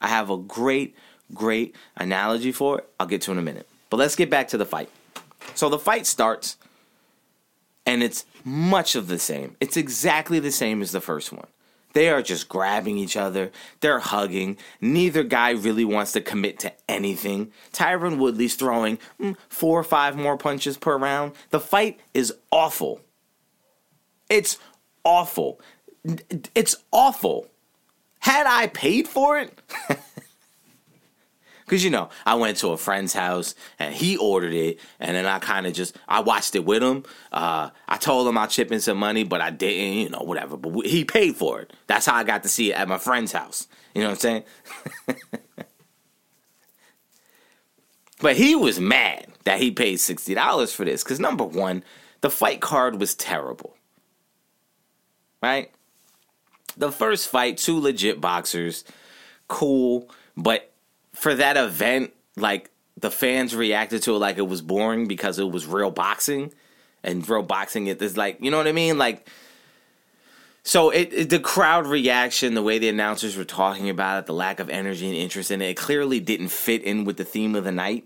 I have a great, great analogy for it. I'll get to in a minute. But let's get back to the fight. So the fight starts, and it's much of the same. It's exactly the same as the first one. They are just grabbing each other. They're hugging. Neither guy really wants to commit to anything. Tyron Woodley's throwing mm, four or five more punches per round. The fight is awful. It's awful. It's awful. Had I paid for it? *laughs* Cause you know, I went to a friend's house and he ordered it, and then I kind of just I watched it with him. Uh, I told him I'll chip in some money, but I didn't, you know, whatever. But he paid for it. That's how I got to see it at my friend's house. You know what I'm saying? *laughs* but he was mad that he paid sixty dollars for this. Cause number one, the fight card was terrible. Right? the first fight, two legit boxers, cool, but for that event, like the fans reacted to it like it was boring because it was real boxing, and real boxing it is like you know what I mean, like. So it, it, the crowd reaction, the way the announcers were talking about it, the lack of energy and interest in it, it clearly didn't fit in with the theme of the night,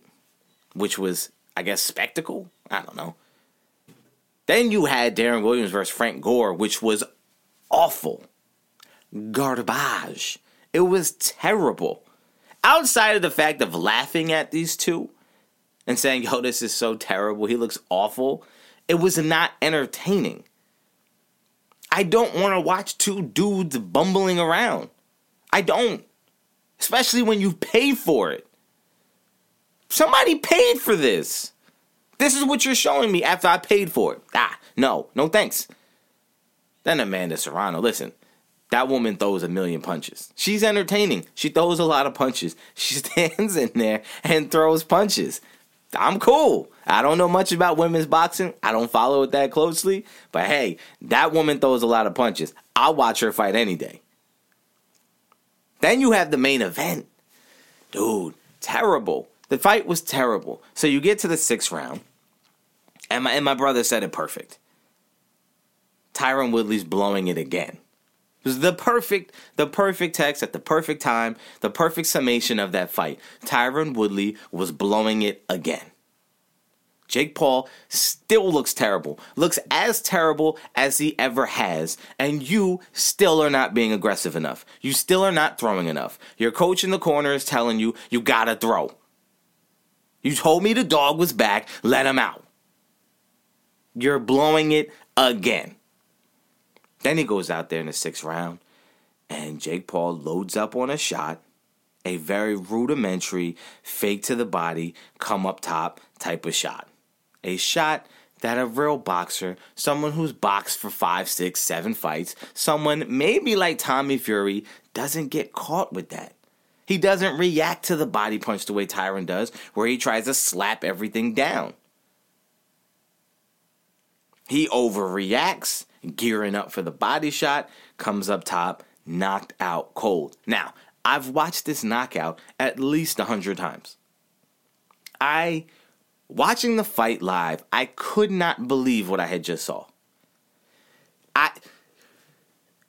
which was, I guess, spectacle. I don't know. Then you had Deron Williams versus Frank Gore, which was awful garbage. It was terrible. Outside of the fact of laughing at these two and saying, yo, this is so terrible, he looks awful, it was not entertaining. I don't want to watch two dudes bumbling around. I don't. Especially when you pay for it. Somebody paid for this. This is what you're showing me after I paid for it. Ah, no, no thanks. Then Amanda Serrano, listen, that woman throws a million punches. She's entertaining. She throws a lot of punches. *laughs* She stands in there and throws punches. I'm cool. I don't know much about women's boxing. I don't follow it that closely. But hey, that woman throws a lot of punches. I'll watch her fight any day. Then you have the main event. Dude, terrible. The fight was terrible. So you get to the sixth round, and my, and my brother said it perfect. Tyron Woodley's blowing it again. It was the perfect, the perfect text at the perfect time, the perfect summation of that fight. Tyron Woodley was blowing it again. Jake Paul still looks terrible, looks as terrible as he ever has, and you still are not being aggressive enough. You still are not throwing enough. Your coach in the corner is telling you, you gotta throw. You told me the dog was back, let him out. You're blowing it again. Then he goes out there in the sixth round, and Jake Paul loads up on a shot, a very rudimentary, fake to the body, come up top type of shot. A shot that a real boxer, someone who's boxed for five, six, seven fights, someone maybe like Tommy Fury, doesn't get caught with that. He doesn't react to the body punch the way Tyron does, where he tries to slap everything down. He overreacts gearing up for the body shot, comes up top, knocked out cold. Now, I've watched this knockout at least a hundred times. I, watching the fight live, I could not believe what I had just saw. I,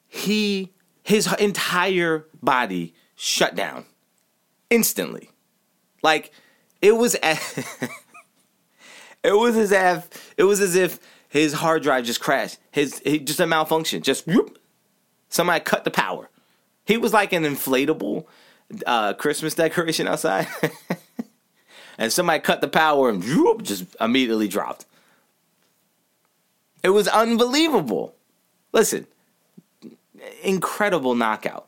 he, his entire body shut down instantly. Like, it was, as, *laughs* it was as if, it was as if his hard drive just crashed. His he, just a malfunction. Just whoop, somebody cut the power. He was like an inflatable uh, Christmas decoration outside, *laughs* and somebody cut the power and whoop, just immediately dropped. It was unbelievable. Listen, incredible knockout.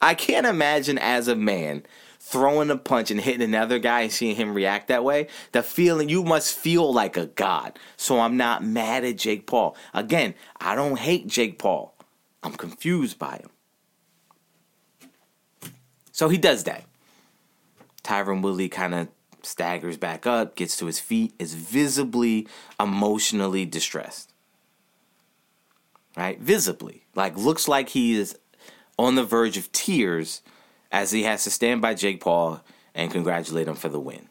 I can't imagine as a man throwing a punch and hitting another guy and seeing him react that way, the feeling you must feel like a god. So I'm not mad at Jake Paul. Again, I don't hate Jake Paul. I'm confused by him. So he does that. Tyron Woodley kind of staggers back up, gets to his feet, is visibly emotionally distressed. Right? Visibly. Like looks like he is on the verge of tears as he has to stand by Jake Paul and congratulate him for the win.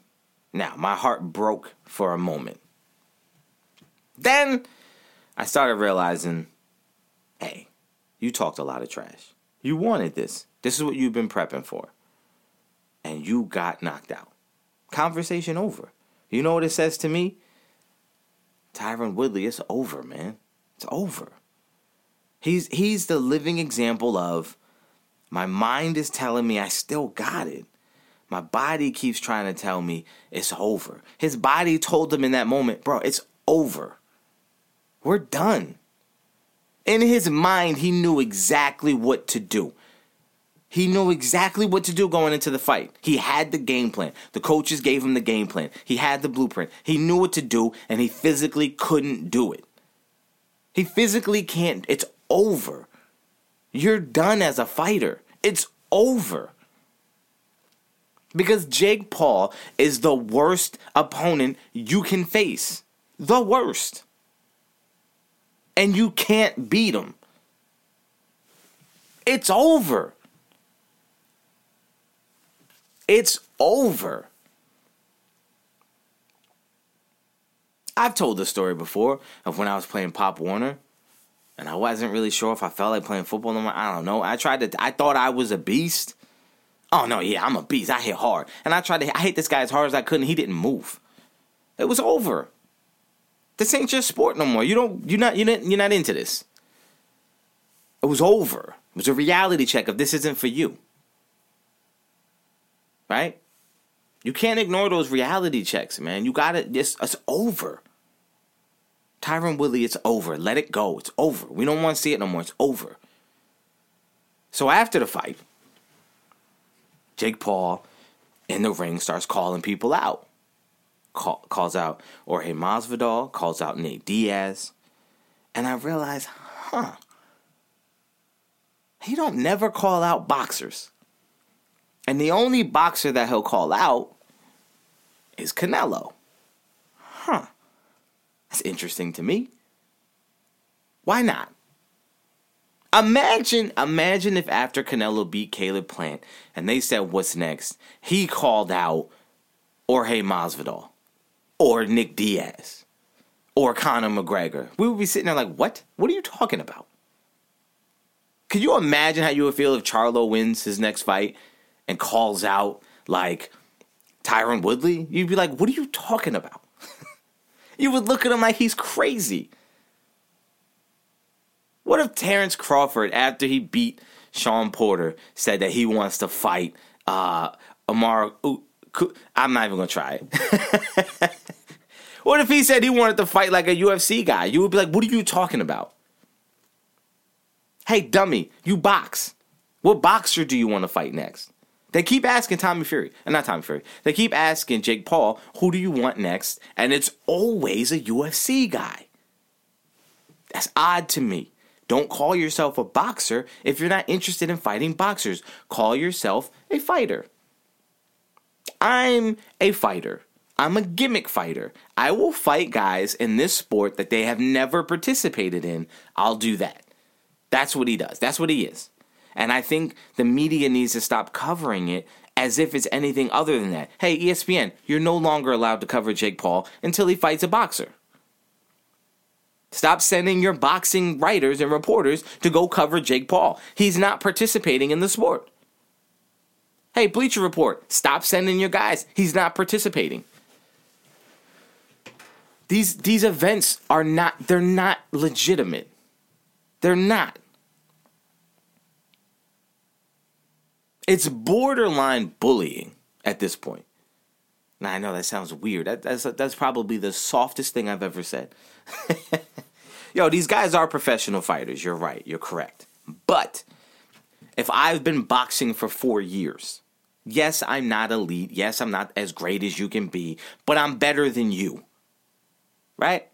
Now, my heart broke for a moment. Then I started realizing hey, you talked a lot of trash. You wanted this. This is what you've been prepping for. And you got knocked out. Conversation over. You know what it says to me? Tyron Woodley, it's over, man. It's over. He's he's the living example of my mind is telling me I still got it. My body keeps trying to tell me it's over. His body told him in that moment, bro, it's over. We're done. In his mind, he knew exactly what to do. He knew exactly what to do going into the fight. He had the game plan. The coaches gave him the game plan. He had the blueprint. He knew what to do, and he physically couldn't do it. He physically can't. It's over. You're done as a fighter. It's over. Because Jake Paul is the worst opponent you can face. The worst. And you can't beat him. It's over. It's over. I've told the story before of when I was playing Pop Warner and I wasn't really sure if I felt like playing football no more. I don't know. I tried to I thought I was a beast. Oh no, yeah, I'm a beast. I hit hard. And I tried to I hit this guy as hard as I could and he didn't move. It was over. This ain't your sport no more. You don't you're not you're not, you're not into this. It was over. It was a reality check of this isn't for you. Right? You can't ignore those reality checks, man. You got it. It's, it's over. Tyron Woodley, it's over. Let it go. It's over. We don't want to see it no more. It's over. So after the fight, Jake Paul in the ring starts calling people out. Call, calls out Jorge Masvidal, calls out Nate Diaz. And I realize, huh, he don't never call out boxers. And the only boxer that he'll call out is Canelo. Huh. That's interesting to me. Why not? Imagine, imagine if after Canelo beat Caleb Plant and they said, "What's next?" He called out Jorge Masvidal, or Nick Diaz, or Conor McGregor. We would be sitting there like, "What? What are you talking about?" Could you imagine how you would feel if Charlo wins his next fight and calls out like Tyron Woodley, you'd be like, what are you talking about? You would look at him like he's crazy. What if Terrence Crawford, after he beat Shawn Porter, said that he wants to fight uh? I'm not even gonna try it. *laughs* what if he said he wanted to fight like a UFC guy? You would be like, what are you talking about? Hey, dummy, you box. What boxer do you want to fight next? They keep asking Tommy Fury, and uh, not Tommy Fury. They keep asking Jake Paul, who do you want next? And it's always a UFC guy. That's odd to me. Don't call yourself a boxer if you're not interested in fighting boxers. Call yourself a fighter. I'm a fighter. I'm a gimmick fighter. I will fight guys in this sport that they have never participated in. I'll do that. That's what he does. That's what he is. And I think the media needs to stop covering it as if it's anything other than that. Hey, ESPN, you're no longer allowed to cover Jake Paul until he fights a boxer. Stop sending your boxing writers and reporters to go cover Jake Paul. He's not participating in the sport. Hey, Bleacher Report, stop sending your guys. He's not participating. These these events are not they're not legitimate. They're not. It's borderline bullying at this point. Now I know that sounds weird. That, that's that's probably the softest thing I've ever said. *laughs* Yo, these guys are professional fighters. You're right. You're correct. But if I've been boxing for four years, yes, I'm not elite. Yes, I'm not as great as you can be, but I'm better than you. Right?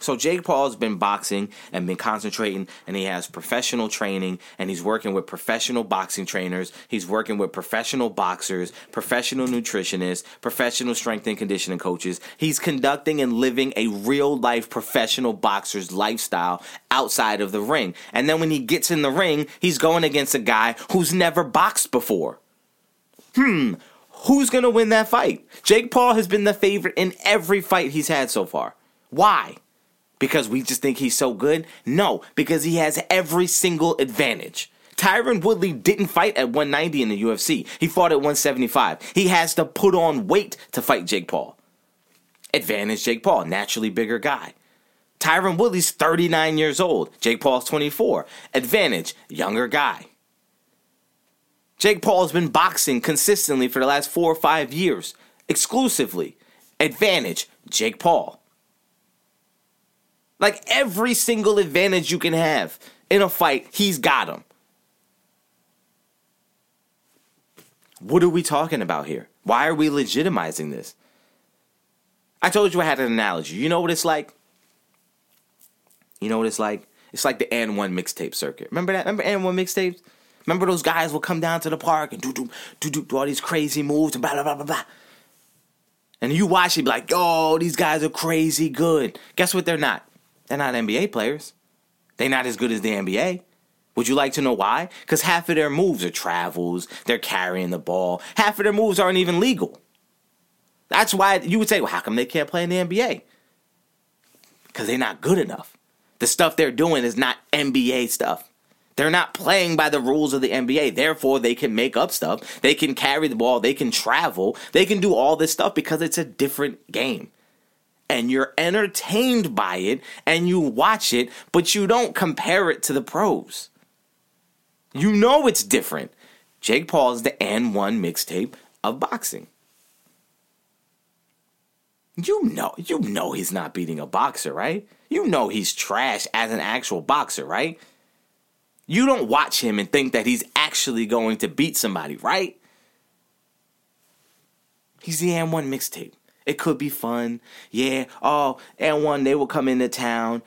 So Jake Paul's been boxing and been concentrating and he has professional training and he's working with professional boxing trainers, he's working with professional boxers, professional nutritionists, professional strength and conditioning coaches. He's conducting and living a real life professional boxer's lifestyle outside of the ring. And then when he gets in the ring, he's going against a guy who's never boxed before. Hmm, who's going to win that fight? Jake Paul has been the favorite in every fight he's had so far. Why? Because we just think he's so good? No, because he has every single advantage. Tyron Woodley didn't fight at 190 in the UFC. He fought at 175. He has to put on weight to fight Jake Paul. Advantage Jake Paul, naturally bigger guy. Tyron Woodley's 39 years old. Jake Paul's 24. Advantage, younger guy. Jake Paul's been boxing consistently for the last four or five years, exclusively. Advantage, Jake Paul. Like every single advantage you can have in a fight, he's got them. What are we talking about here? Why are we legitimizing this? I told you I had an analogy. You know what it's like? You know what it's like? It's like the AND1 mixtape circuit. Remember that? Remember AND1 mixtapes? Remember those guys will come down to the park and do do do do, all these crazy moves and blah blah blah blah blah. And you watch it, be like, "Oh, these guys are crazy good." Guess what? They're not. They're not NBA players. They're not as good as the NBA. Would you like to know why? Because half of their moves are travels, they're carrying the ball. Half of their moves aren't even legal. That's why you would say, well, how come they can't play in the NBA? Because they're not good enough. The stuff they're doing is not NBA stuff. They're not playing by the rules of the NBA. Therefore, they can make up stuff. They can carry the ball. They can travel. They can do all this stuff because it's a different game. And you're entertained by it and you watch it, but you don't compare it to the pros. You know it's different. Jake Paul is the AND1 mixtape of boxing. You know, you know he's not beating a boxer, right? You know he's trash as an actual boxer, right? You don't watch him and think that he's actually going to beat somebody, right? He's the AND1 mixtape. It could be fun. Yeah. Oh, AND1, they will come into town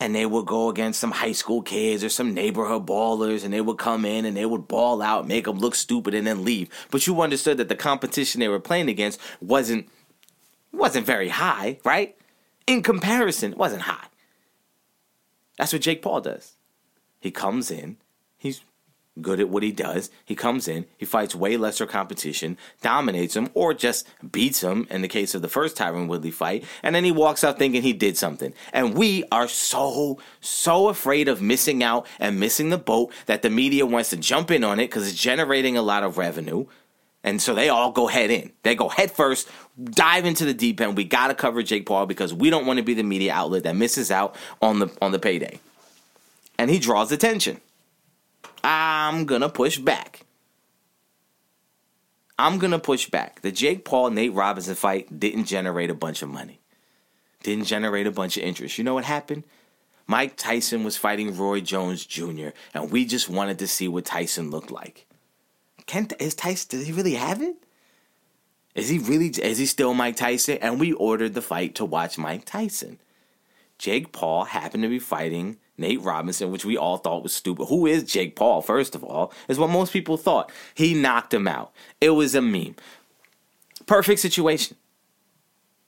and they would go against some high school kids or some neighborhood ballers and they would come in and they would ball out, make them look stupid and then leave. But you understood that the competition they were playing against wasn't wasn't very high, right? In comparison, it wasn't high. That's what Jake Paul does. He comes in, he's good at what he does. He comes in, he fights way lesser competition, dominates him, or just beats him in the case of the first Tyron Woodley fight, and then he walks out thinking he did something. And we are so, so afraid of missing out and missing the boat that the media wants to jump in on it because it's generating a lot of revenue. And so they all go head in. They go head first, dive into the deep end. We got to cover Jake Paul because we don't want to be the media outlet that misses out on the on the payday. And he draws attention. I'm to push back. I'm to push back. The Jake Paul Nate Robinson fight didn't generate a bunch of money. Didn't generate a bunch of interest. You know what happened? Mike Tyson was fighting Roy Jones Jr. and we just wanted to see what Tyson looked like. Can is Tyson? Does he really have it? Is he really? Is he still Mike Tyson? And we ordered the fight to watch Mike Tyson. Jake Paul happened to be fighting Nate Robinson, which we all thought was stupid. Who is Jake Paul, first of all, is what most people thought. He knocked him out. It was a meme. Perfect situation.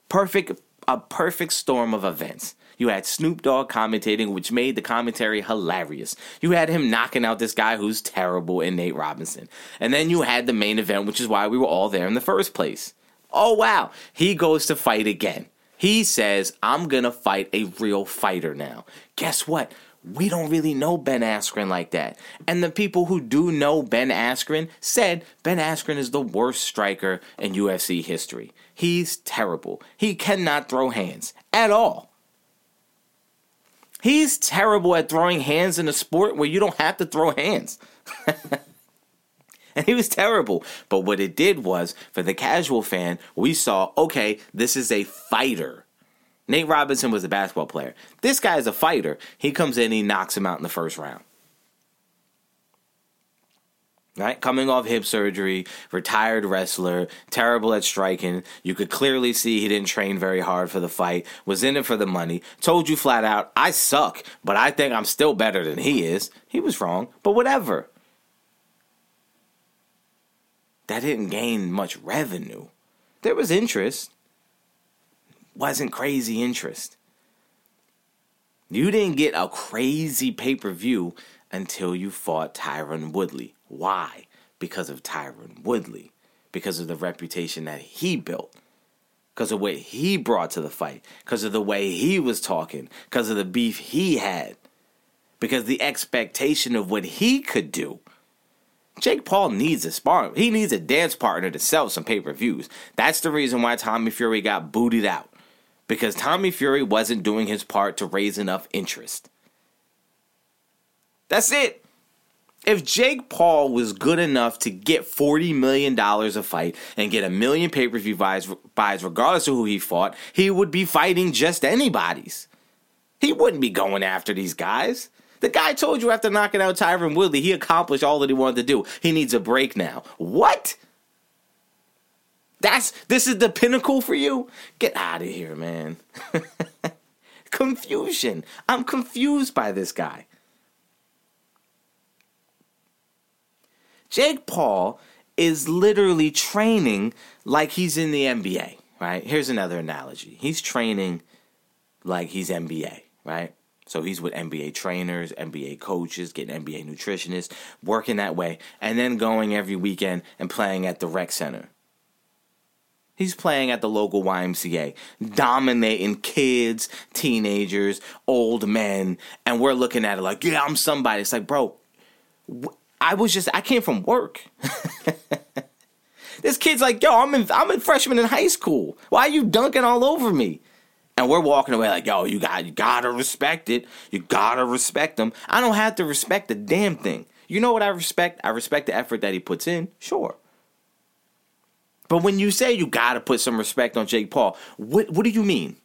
Perfect, a perfect storm of events. You had Snoop Dogg commentating, which made the commentary hilarious. You had him knocking out this guy who's terrible in Nate Robinson. And then you had the main event, which is why we were all there in the first place. Oh, wow. He goes to fight again. He says, I'm going to fight a real fighter now. Guess what? We don't really know Ben Askren like that. And the people who do know Ben Askren said Ben Askren is the worst striker in UFC history. He's terrible. He cannot throw hands at all. He's terrible at throwing hands in a sport where you don't have to throw hands. *laughs* and *laughs* he was terrible. But what it did was, for the casual fan, we saw okay, this is a fighter. Nate Robinson was a basketball player. This guy is a fighter. He comes in, he knocks him out in the first round. Right? Coming off hip surgery, retired wrestler, terrible at striking. You could clearly see he didn't train very hard for the fight, was in it for the money. Told you flat out, I suck, but I think I'm still better than he is. He was wrong, but whatever that didn't gain much revenue. There was interest, wasn't crazy interest. You didn't get a crazy pay per view until you fought Tyron Woodley. Why? Because of Tyron Woodley, because of the reputation that he built, because of what he brought to the fight, because of the way he was talking, because of the beef he had, because the expectation of what he could do. Jake Paul needs a spar. He needs a dance partner to sell some pay per views. That's the reason why Tommy Fury got booted out. Because Tommy Fury wasn't doing his part to raise enough interest. That's it. If Jake Paul was good enough to get $40 million a fight and get a million pay per view buys, buys, regardless of who he fought, he would be fighting just anybody's. He wouldn't be going after these guys. The guy told you after knocking out Tyron Woodley, he accomplished all that he wanted to do. He needs a break now. What? That's this is the pinnacle for you? Get out of here, man. *laughs* Confusion. I'm confused by this guy. Jake Paul is literally training like he's in the NBA, right? Here's another analogy. He's training like he's NBA, right? So he's with NBA trainers, NBA coaches, getting NBA nutritionists, working that way, and then going every weekend and playing at the rec center. He's playing at the local YMCA, dominating kids, teenagers, old men, and we're looking at it like, yeah, I'm somebody. It's like, bro, I was just, I came from work. *laughs* this kid's like, yo, I'm in, I'm a freshman in high school. Why are you dunking all over me? And we're walking away like, yo, you got, you gotta respect it. You gotta respect him. I don't have to respect the damn thing. You know what I respect? I respect the effort that he puts in. Sure. But when you say you gotta put some respect on Jake Paul, what what do you mean?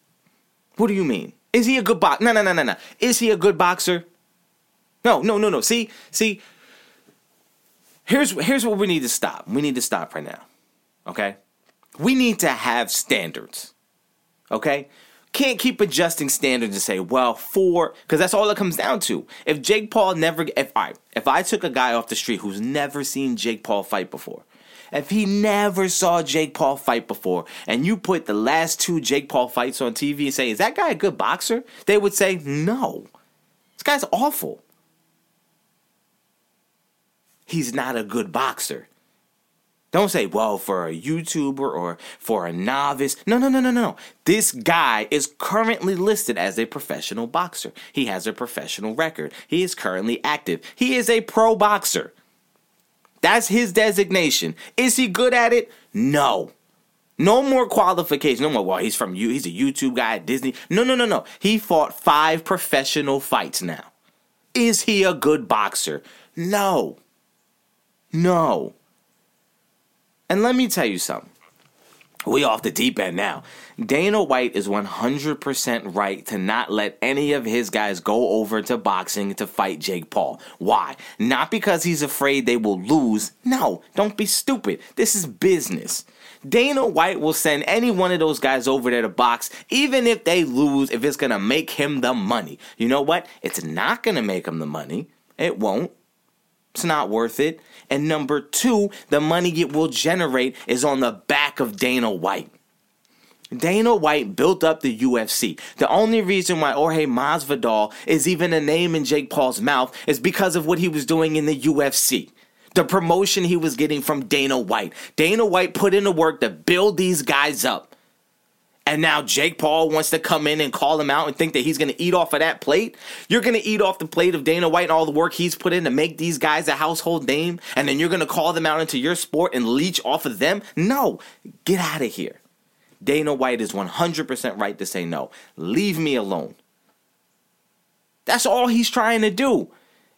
What do you mean? Is he a good boxer? No, no, no, no, no. Is he a good boxer? No, no, no, no. See, see. Here's here's what we need to stop. We need to stop right now. Okay? We need to have standards. Okay? Can't keep adjusting standards and say, well, for because that's all it comes down to. If Jake Paul never if I if I took a guy off the street who's never seen Jake Paul fight before, if he never saw Jake Paul fight before, and you put the last two Jake Paul fights on TV and say, is that guy a good boxer? They would say, no. This guy's awful. He's not a good boxer. Don't say, well, for a YouTuber or for a novice. No, no, no, no, no. This guy is currently listed as a professional boxer. He has a professional record. He is currently active. He is a pro boxer. That's his designation. Is he good at it? No. No more qualifications. No more. Well, he's from you. He's a YouTube guy at Disney. No, no, no, no. He fought five professional fights now. Is he a good boxer? No. No. And let me tell you something. We off the deep end now. Dana White is 100% right to not let any of his guys go over to boxing to fight Jake Paul. Why? Not because he's afraid they will lose. No, don't be stupid. This is business. Dana White will send any one of those guys over there to box, even if they lose, if it's going to make him the money. You know what? It's not going to make him the money. It won't. It's not worth it. And number two, the money it will generate is on the back of Dana White. Dana White built up the UFC. The only reason why Jorge Masvidal is even a name in Jake Paul's mouth is because of what he was doing in the UFC. The promotion he was getting from Dana White. Dana White put in the work to build these guys up. And now Jake Paul wants to come in and call him out and think that he's going to eat off of that plate. You're going to eat off the plate of Dana White and all the work he's put in to make these guys a household name. And then you're going to call them out into your sport and leech off of them. No, get out of here. Dana White is 100% right to say no. Leave me alone. That's all he's trying to do.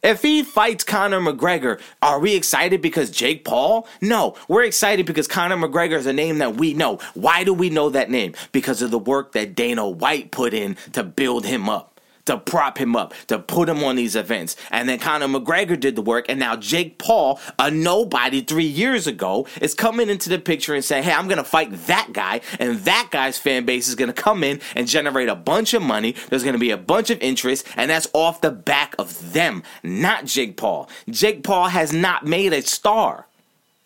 If he fights Conor McGregor, are we excited because Jake Paul? No, we're excited because Conor McGregor is a name that we know. Why do we know that name? Because of the work that Dana White put in to build him up to prop him up, to put him on these events. And then Conor McGregor did the work, and now Jake Paul, a nobody three years ago, is coming into the picture and saying, Hey, I'm gonna fight that guy, and that guy's fan base is gonna come in and generate a bunch of money. There's gonna be a bunch of interest, and that's off the back of them, not Jake Paul. Jake Paul has not made a star.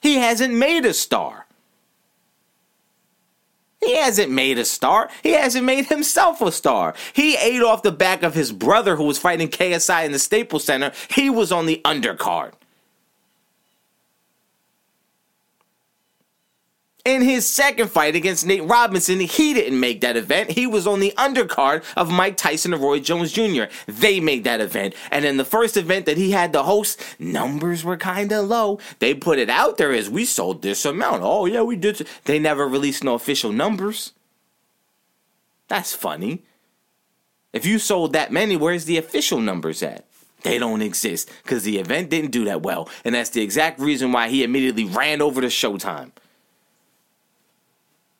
He hasn't made a star. He hasn't made a star. He hasn't made himself a star. He ate off the back of his brother who was fighting KSI in the Staples Center. He was on the undercard. In his second fight against Nate Robinson, he didn't make that event. He was on the undercard of Mike Tyson and Roy Jones Jr. They made that event. And in the first event that he had to host, numbers were kind of low. They put it out there as we sold this amount. Oh, yeah, we did. They never released no official numbers. That's funny. If you sold that many, where's the official numbers at? They don't exist because the event didn't do that well. And that's the exact reason why he immediately ran over to Showtime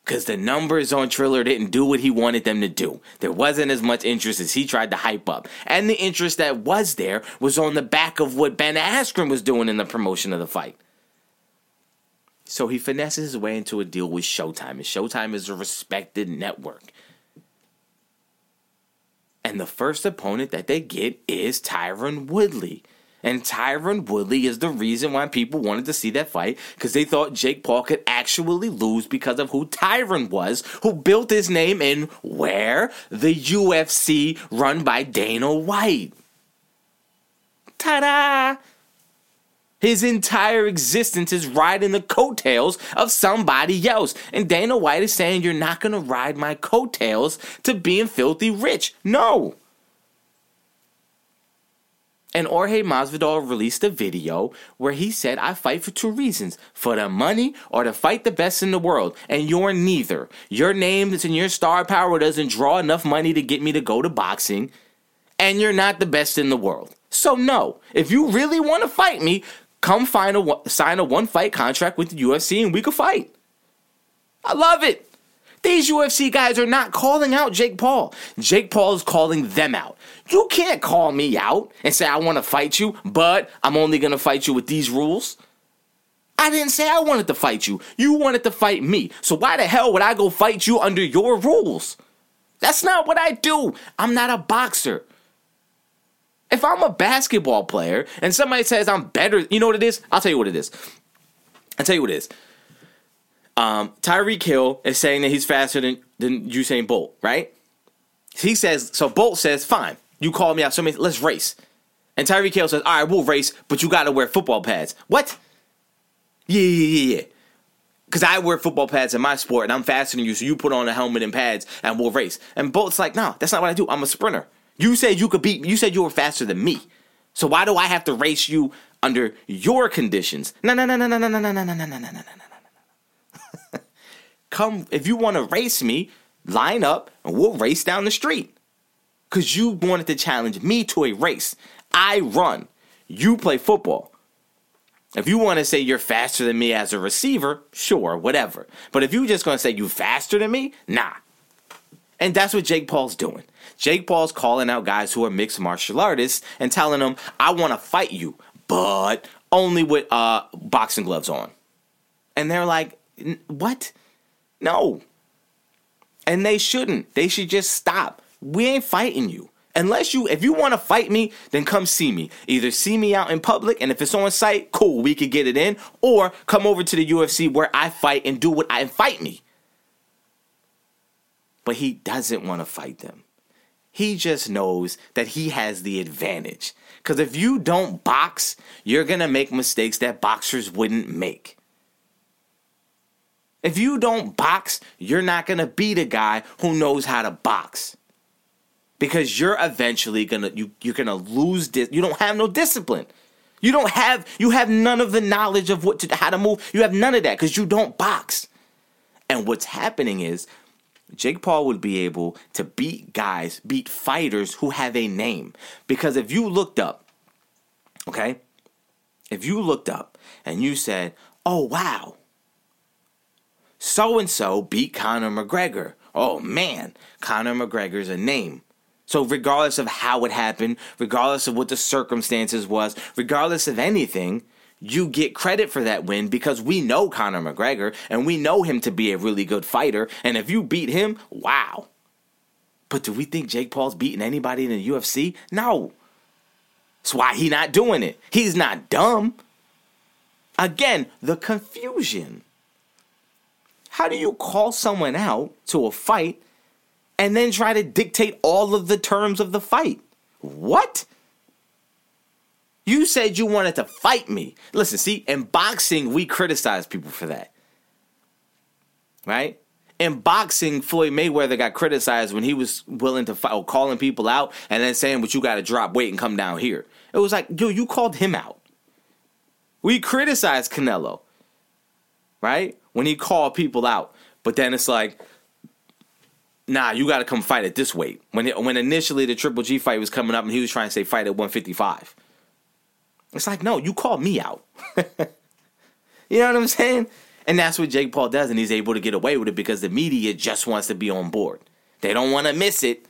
because the numbers on Triller didn't do what he wanted them to do. There wasn't as much interest as he tried to hype up. And the interest that was there was on the back of what Ben Askren was doing in the promotion of the fight. So he finesses his way into a deal with Showtime, and Showtime is a respected network. And the first opponent that they get is Tyron Woodley. And Tyron Woodley is the reason why people wanted to see that fight because they thought Jake Paul could actually lose because of who Tyron was, who built his name in where? The UFC run by Dana White. Ta da! His entire existence is riding the coattails of somebody else. And Dana White is saying, You're not going to ride my coattails to being filthy rich. No. And Jorge Masvidal released a video where he said, I fight for two reasons for the money or to fight the best in the world. And you're neither. Your name and your star power doesn't draw enough money to get me to go to boxing. And you're not the best in the world. So, no, if you really want to fight me, come find a, sign a one fight contract with the UFC and we could fight. I love it. These UFC guys are not calling out Jake Paul. Jake Paul is calling them out. You can't call me out and say, I want to fight you, but I'm only going to fight you with these rules. I didn't say I wanted to fight you. You wanted to fight me. So why the hell would I go fight you under your rules? That's not what I do. I'm not a boxer. If I'm a basketball player and somebody says I'm better, you know what it is? I'll tell you what it is. I'll tell you what it is. Um, Tyreek Hill is saying that he's faster than, than Usain Bolt, right? He says, so Bolt says, fine, you call me out, so let's race. And Tyreek Hill says, all right, we'll race, but you got to wear football pads. What? Yeah, yeah, yeah, yeah. Because I wear football pads in my sport and I'm faster than you, so you put on a helmet and pads and we'll race. And Bolt's like, no, that's not what I do. I'm a sprinter. You said you could beat you said you were faster than me. So why do I have to race you under your conditions? No, no, no, no, no, no, no, no, no, no, no, no, no, no. Come if you want to race me, line up and we'll race down the street. Cause you wanted to challenge me to a race. I run. You play football. If you want to say you're faster than me as a receiver, sure, whatever. But if you're just going to say you're faster than me, nah. And that's what Jake Paul's doing. Jake Paul's calling out guys who are mixed martial artists and telling them, I want to fight you, but only with uh, boxing gloves on. And they're like, what? No. And they shouldn't. They should just stop. We ain't fighting you. Unless you, if you want to fight me, then come see me. Either see me out in public, and if it's on site, cool, we could get it in, or come over to the UFC where I fight and do what I fight me. But he doesn't want to fight them. He just knows that he has the advantage. Because if you don't box, you're going to make mistakes that boxers wouldn't make. If you don't box, you're not going to beat a guy who knows how to box. Because you're eventually going to you you're going to lose this. you don't have no discipline. You don't have you have none of the knowledge of what to how to move. You have none of that cuz you don't box. And what's happening is Jake Paul would be able to beat guys, beat fighters who have a name. Because if you looked up, okay, if you looked up and you said, oh, wow, so and so beat Conor McGregor. Oh man, Conor McGregor's a name. So regardless of how it happened, regardless of what the circumstances was, regardless of anything, you get credit for that win because we know Conor McGregor and we know him to be a really good fighter. And if you beat him, wow. But do we think Jake Paul's beating anybody in the UFC? No. That's why he not doing it. He's not dumb. Again, the confusion. How do you call someone out to a fight and then try to dictate all of the terms of the fight? What? You said you wanted to fight me. Listen, see, in boxing, we criticize people for that. Right? In boxing, Floyd Mayweather got criticized when he was willing to fight, calling people out and then saying, but you got to drop weight and come down here. It was like, yo, you called him out. We criticized Canelo, right? When he called people out. But then it's like, nah, you got to come fight at this weight. When, it, when initially the Triple G fight was coming up and he was trying to say fight at 155. It's like, no, you call me out. *laughs* you know what I'm saying? And that's what Jake Paul does, and he's able to get away with it because the media just wants to be on board. They don't want to miss it.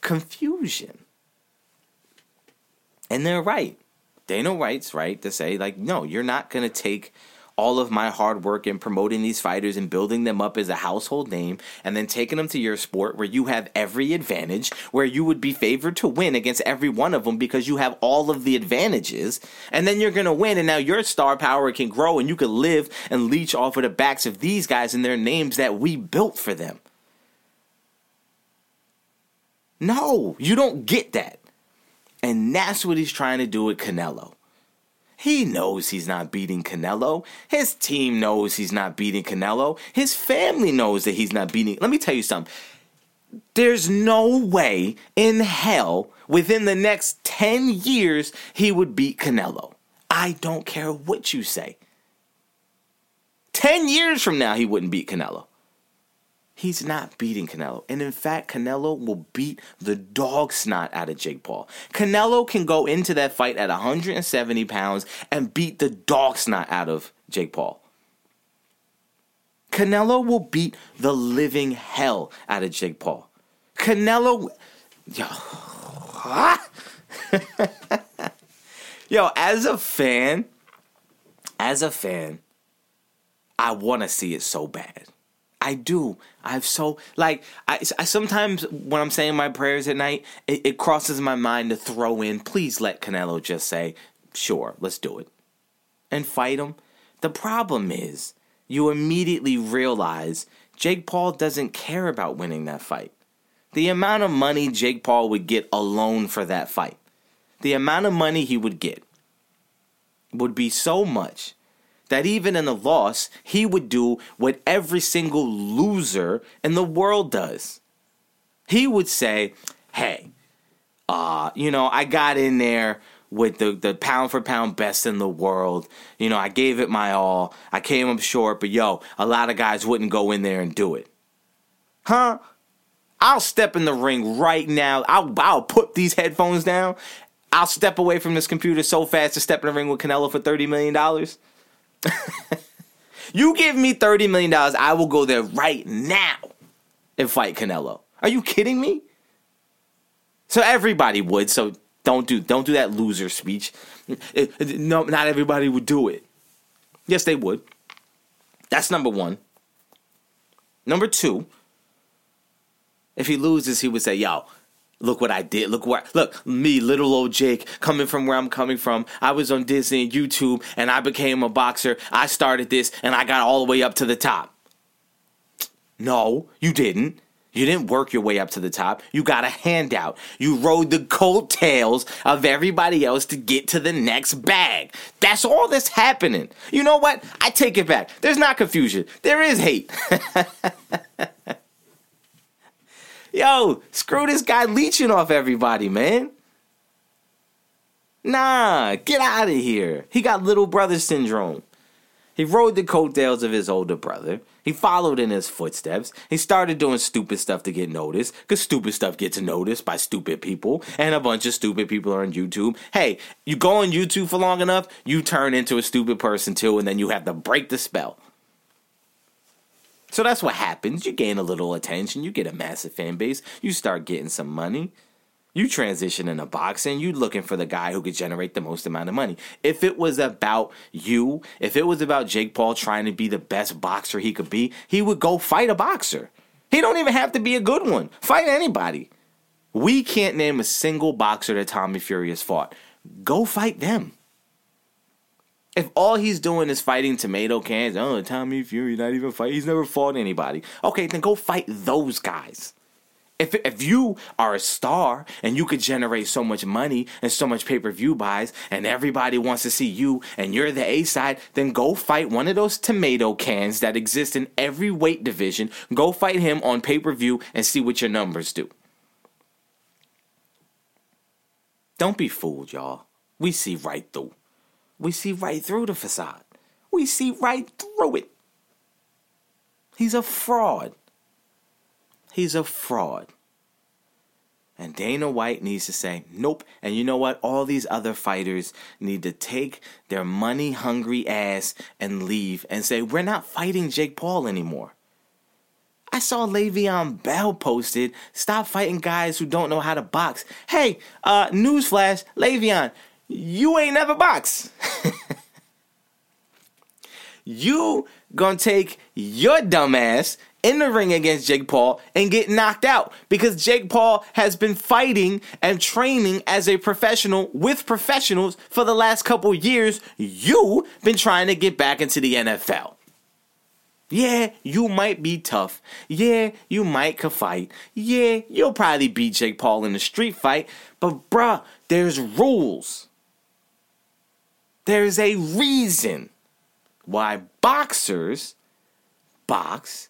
Confusion. And they're right. Dana White's right to say, like, no, you're not going to take all of my hard work in promoting these fighters and building them up as a household name, and then taking them to your sport where you have every advantage, where you would be favored to win against every one of them because you have all of the advantages, and then you're going to win, and now your star power can grow, and you can live and leech off of the backs of these guys and their names that we built for them. No, you don't get that. And that's what he's trying to do with Canelo. He knows he's not beating Canelo. His team knows he's not beating Canelo. His family knows that he's not beating. Let me tell you something. There's no way in hell within the next 10 years he would beat Canelo. I don't care what you say. 10 years from now, he wouldn't beat Canelo. He's not beating Canelo. And in fact, Canelo will beat the dog snot out of Jake Paul. Canelo can go into that fight at 170 pounds and beat the dog snot out of Jake Paul. Canelo will beat the living hell out of Jake Paul. Canelo. Yo. *laughs* Yo, as a fan, as a fan, I want to see it so bad. I do. I've so like I, I sometimes when I'm saying my prayers at night, it, it crosses my mind to throw in, please let Canelo just say, sure, let's do it, and fight him. The problem is, you immediately realize Jake Paul doesn't care about winning that fight. The amount of money Jake Paul would get alone for that fight, the amount of money he would get, would be so much that even in a loss, he would do what every single loser in the world does. He would say, Hey, uh, you know, I got in there with the, the pound for pound best in the world. You know, I gave it my all. I came up short, but yo, a lot of guys wouldn't go in there and do it. Huh? I'll step in the ring right now. I'll, I'll put these headphones down. I'll step away from this computer so fast to step in the ring with Canelo for $30 million. *laughs* you give me $30 million, I will go there right now and fight Canelo. Are you kidding me? So everybody would, so don't do don't do that loser speech. no, not everybody would do it. Yes, they would. That's number one. Number two, if he loses, he would say, yo, Look what I did. Look where look me, little old Jake, coming from where I'm coming from. I was on Disney and YouTube and I became a boxer. I started this and I got all the way up to the top. No, you didn't. You didn't work your way up to the top. You got a handout. You rode the coattails of everybody else to get to the next bag. That's all that's happening. You know what? I take it back. There's not confusion. There is hate. *laughs* Yo, screw this guy leeching off everybody, man. Nah, get out of here. He got little brother syndrome. He rode the coattails of his older brother. He followed in his footsteps. He started doing stupid stuff to get noticed, because stupid stuff gets noticed by stupid people, and a bunch of stupid people are on YouTube. Hey, you go on YouTube for long enough, you turn into a stupid person too, and then you have to break the spell. So that's what happens. You gain a little attention, you get a massive fan base, you start getting some money. You transition into boxing, you looking for the guy who could generate the most amount of money. If it was about you, if it was about Jake Paul trying to be the best boxer he could be, he would go fight a boxer. He don't even have to be a good one. Fight anybody. We can't name a single boxer that Tommy Fury has fought. Go fight them. If all he's doing is fighting tomato cans, oh, Tommy Fury not even fight. He's never fought anybody. Okay, then go fight those guys. If if you are a star and you could generate so much money and so much pay per view buys, and everybody wants to see you, and you're the A side, then go fight one of those tomato cans that exist in every weight division. Go fight him on pay per view and see what your numbers do. Don't be fooled, y'all. We see right through. We see right through the facade. We see right through it. He's a fraud. He's a fraud. And Dana White needs to say, nope. And you know what? All these other fighters need to take their money hungry ass and leave and say, we're not fighting Jake Paul anymore. I saw Le'Veon Bell posted, stop fighting guys who don't know how to box. Hey, uh, newsflash, Le'Veon, you ain't never box. *laughs* you gonna take your dumb ass in the ring against Jake Paul and get knocked out because Jake Paul has been fighting and training as a professional with professionals for the last couple years. You been trying to get back into the NFL. Yeah, you might be tough. Yeah, you might can fight. Yeah, you'll probably beat Jake Paul in a street fight. But bruh, there's rules. There's a reason why boxers box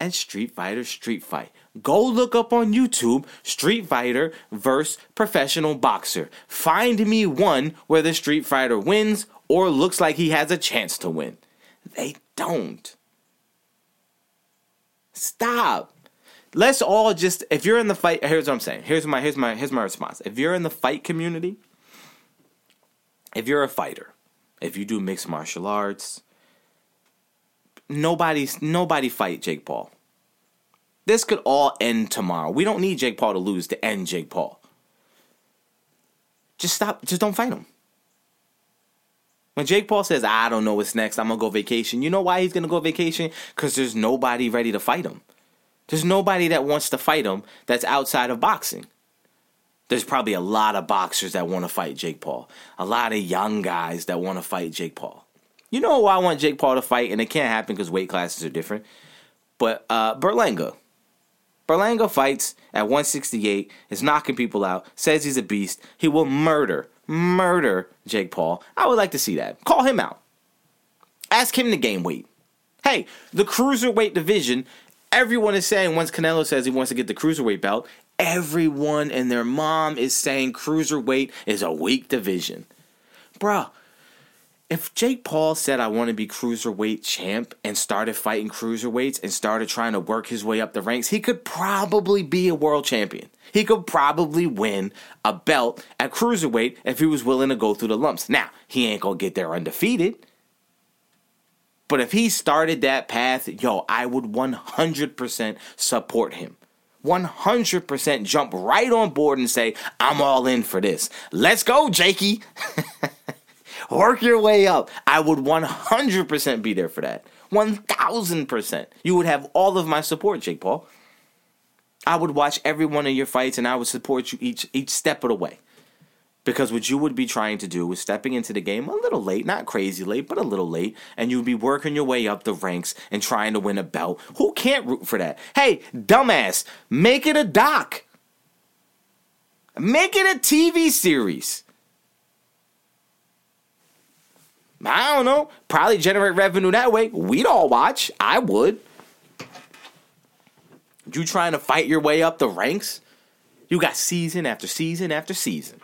and Street Fighter Street Fight. Go look up on YouTube Street Fighter versus professional boxer. Find me one where the Street Fighter wins or looks like he has a chance to win. They don't. Stop. Let's all just if you're in the fight, here's what I'm saying. Here's my here's my here's my response. If you're in the fight community, if you're a fighter, if you do mixed martial arts, nobody's nobody fight Jake Paul. This could all end tomorrow. We don't need Jake Paul to lose to end Jake Paul. Just stop. Just don't fight him. When Jake Paul says, "I don't know what's next. I'm gonna go vacation," you know why he's gonna go vacation? Because there's nobody ready to fight him. There's nobody that wants to fight him that's outside of boxing. There's probably a lot of boxers that want to fight Jake Paul. A lot of young guys that want to fight Jake Paul. You know why I want Jake Paul to fight, and it can't happen because weight classes are different. But uh, Berlanga, Berlanga fights at 168, is knocking people out, says he's a beast. He will murder, murder Jake Paul. I would like to see that. Call him out. Ask him to gain weight. Hey, the cruiserweight division, everyone is saying once Canelo says he wants to get the cruiserweight belt, everyone and their mom is saying cruiserweight is a weak division. Bruh, if Jake Paul said I want to be cruiserweight champ and started fighting cruiserweights and started trying to work his way up the ranks, he could probably be a world champion. He could probably win a belt at cruiserweight if he was willing to go through the lumps. Now, he ain't going to get there undefeated. But if he started that path, yo, I would 100% support him. 100% jump right on board and say, I'm all in for this. Let's go, Jakey. *laughs* Work your way up. I would 100% be there for that. 1000%. You would have all of my support, Jake Paul. I would watch every one of your fights and I would support you each each step of the way. Because what you would be trying to do is stepping into the game a little late, not crazy late, but a little late, and you'd be working your way up the ranks and trying to win a belt. Who can't root for that? Hey, dumbass, make it a doc. Make it a TV series. I don't know. Probably generate revenue that way. We'd all watch. I would. You trying to fight your way up the ranks? You got season after season after season.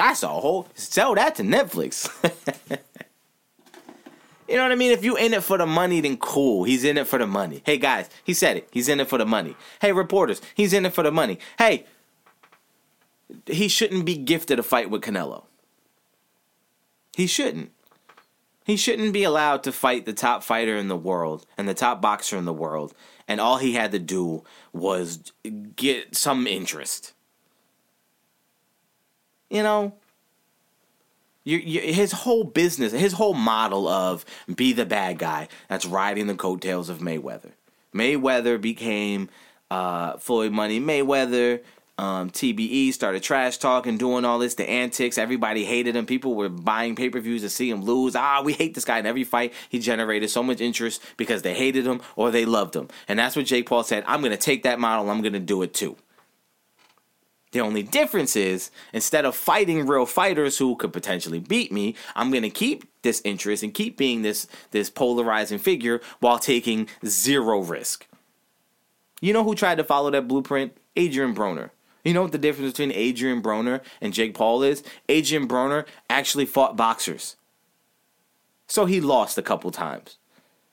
That's a whole sell that to Netflix. *laughs* you know what I mean? If you in it for the money, then cool. He's in it for the money. Hey guys, he said it. He's in it for the money. Hey reporters, he's in it for the money. Hey, he shouldn't be gifted a fight with Canelo. He shouldn't. He shouldn't be allowed to fight the top fighter in the world and the top boxer in the world, and all he had to do was get some interest. You know, you, you, his whole business, his whole model of be the bad guy that's riding the coattails of Mayweather. Mayweather became uh, Floyd Money Mayweather um, TBE started trash talking, doing all this, the antics. Everybody hated him. People were buying pay per views to see him lose. Ah, we hate this guy. In every fight, he generated so much interest because they hated him or they loved him. And that's what Jake Paul said. I'm going to take that model. I'm going to do it too. The only difference is instead of fighting real fighters who could potentially beat me, I'm going to keep this interest and keep being this this polarizing figure while taking zero risk. You know who tried to follow that blueprint? Adrian Broner. You know what the difference between Adrian Broner and Jake Paul is? Adrian Broner actually fought boxers. So he lost a couple times.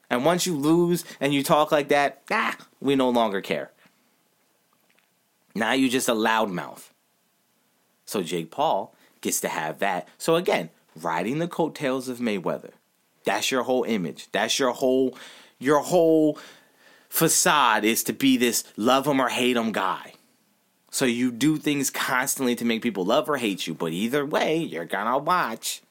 And once you lose and you talk like that, ah, we no longer care. Now you're just a loudmouth. So Jake Paul gets to have that. So again, riding the coattails of Mayweather. That's your whole image. That's your whole your whole facade is to be this love him or hate him guy. So you do things constantly to make people love or hate you, but either way, you're gonna watch.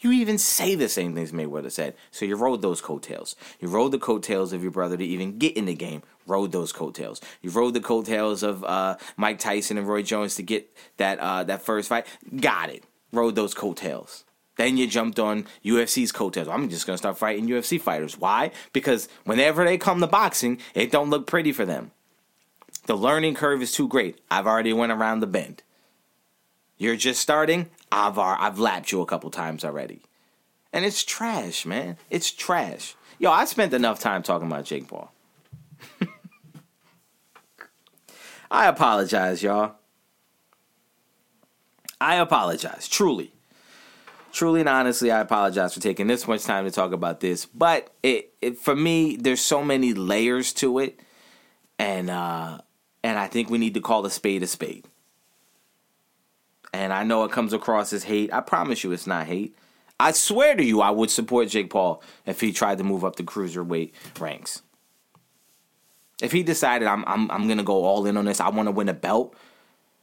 You even say the same things Mayweather said. So you rode those coattails. You rode the coattails of your brother to even get in the game. Rode those coattails. You rode the coattails of uh, Mike Tyson and Roy Jones to get that uh, that first fight. Got it. Rode those coattails. Then you jumped on UFC's coattails. I'm just gonna start fighting UFC fighters. Why? Because whenever they come to boxing, it don't look pretty for them. The learning curve is too great. I've already went around the bend. You're just starting. I've I've lapped you a couple times already, and it's trash, man. It's trash. Yo, I spent enough time talking about Jake Paul. *laughs* I apologize, y'all. I apologize, truly. Truly and honestly, I apologize for taking this much time to talk about this. But it, it for me, there's so many layers to it, and uh, and I think we need to call a spade a spade and I know it comes across as hate. I promise you it's not hate. I swear to you, I would support Jake Paul if he tried to move up the cruiserweight ranks. If he decided I'm I'm I'm gonna go all in on this, I want to win a belt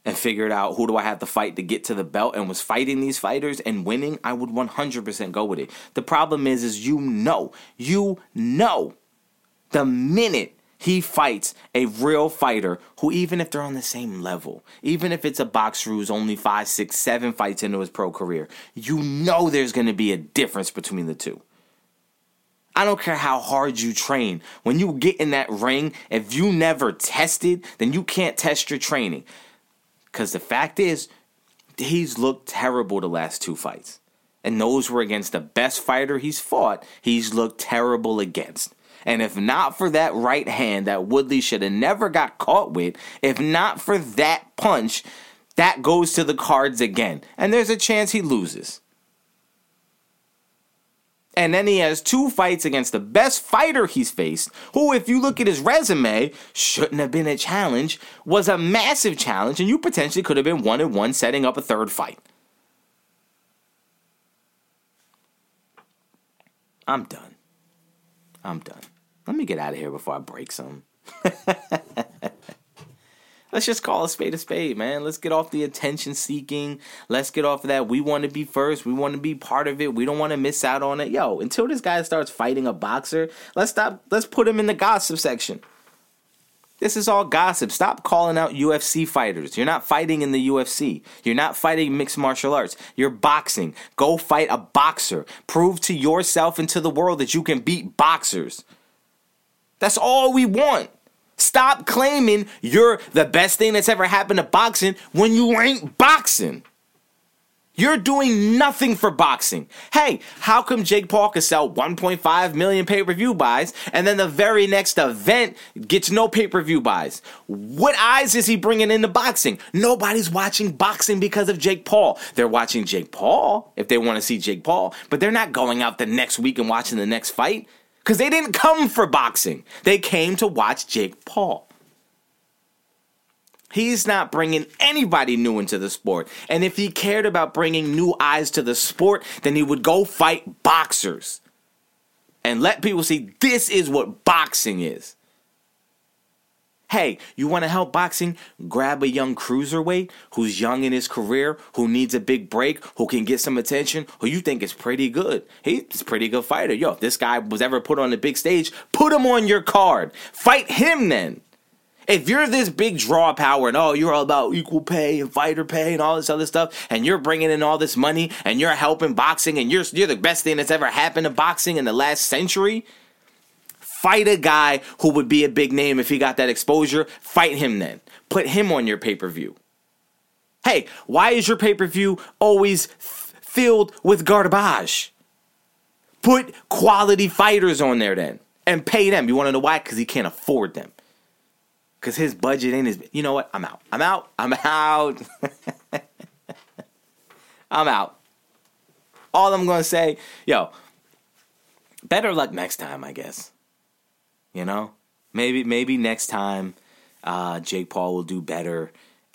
and figured out who do I have to fight to get to the belt and was fighting these fighters and winning, I would 100% go with it. The problem is is you know, you know the minute he fights a real fighter who, even if they're on the same level, even if it's a boxer who's only five, six, seven fights into his pro career, you know there's going to be a difference between the two. I don't care how hard you train. When you get in that ring, if you never tested, then you can't test your training. Because the fact is, he's looked terrible the last two fights. And those were against the best fighter he's fought, he's looked terrible against. And if not for that right hand that Woodley should have never got caught with, if not for that punch, that goes to the cards again. And there's a chance he loses. And then he has two fights against the best fighter he's faced, who, if you look at his resume, shouldn't have been a challenge, was a massive challenge, and you potentially could have been one and one setting up a third fight. I'm done. I'm done. Let me get out of here before I break some. *laughs* Let's just call a spade a spade, man. Let's get off the attention seeking. Let's get off of that. We want to be first. We want to be part of it. We don't want to miss out on it. Yo, until this guy starts fighting a boxer, let's stop. Let's put him in the gossip section. This is all gossip. Stop calling out UFC fighters. You're not fighting in the UFC. You're not fighting mixed martial arts. You're boxing. Go fight a boxer. Prove to yourself and to the world that you can beat boxers. That's all we want. Stop claiming you're the best thing that's ever happened to boxing when you ain't boxing. You're doing nothing for boxing. Hey, how come Jake Paul could sell 1.5 million pay per view buys and then the very next event gets no pay per view buys? What eyes is he bringing into boxing? Nobody's watching boxing because of Jake Paul. They're watching Jake Paul if they want to see Jake Paul, but they're not going out the next week and watching the next fight because they didn't come for boxing, they came to watch Jake Paul. He's not bringing anybody new into the sport. And if he cared about bringing new eyes to the sport, then he would go fight boxers and let people see this is what boxing is. Hey, you want to help boxing? Grab a young cruiserweight who's young in his career, who needs a big break, who can get some attention, who you think is pretty good. He's a pretty good fighter. Yo, if this guy was ever put on the big stage, put him on your card. Fight him then. If you're this big draw power and oh, you're all about equal pay and fighter pay and all this other stuff, and you're bringing in all this money and you're helping boxing and you're you're the best thing that's ever happened to boxing in the last century, fight a guy who would be a big name if he got that exposure. Fight him then. Put him on your pay per view. Hey, why is your pay per view always f- filled with garbage? Put quality fighters on there then and pay them. You want to know why? Because he can't afford them because his budget ain't his. You know what? I'm out. I'm out. I'm out. *laughs* I'm out. All I'm gonna say, yo, better luck next time, I guess. You know, maybe maybe next time, uh, Jake Paul will do better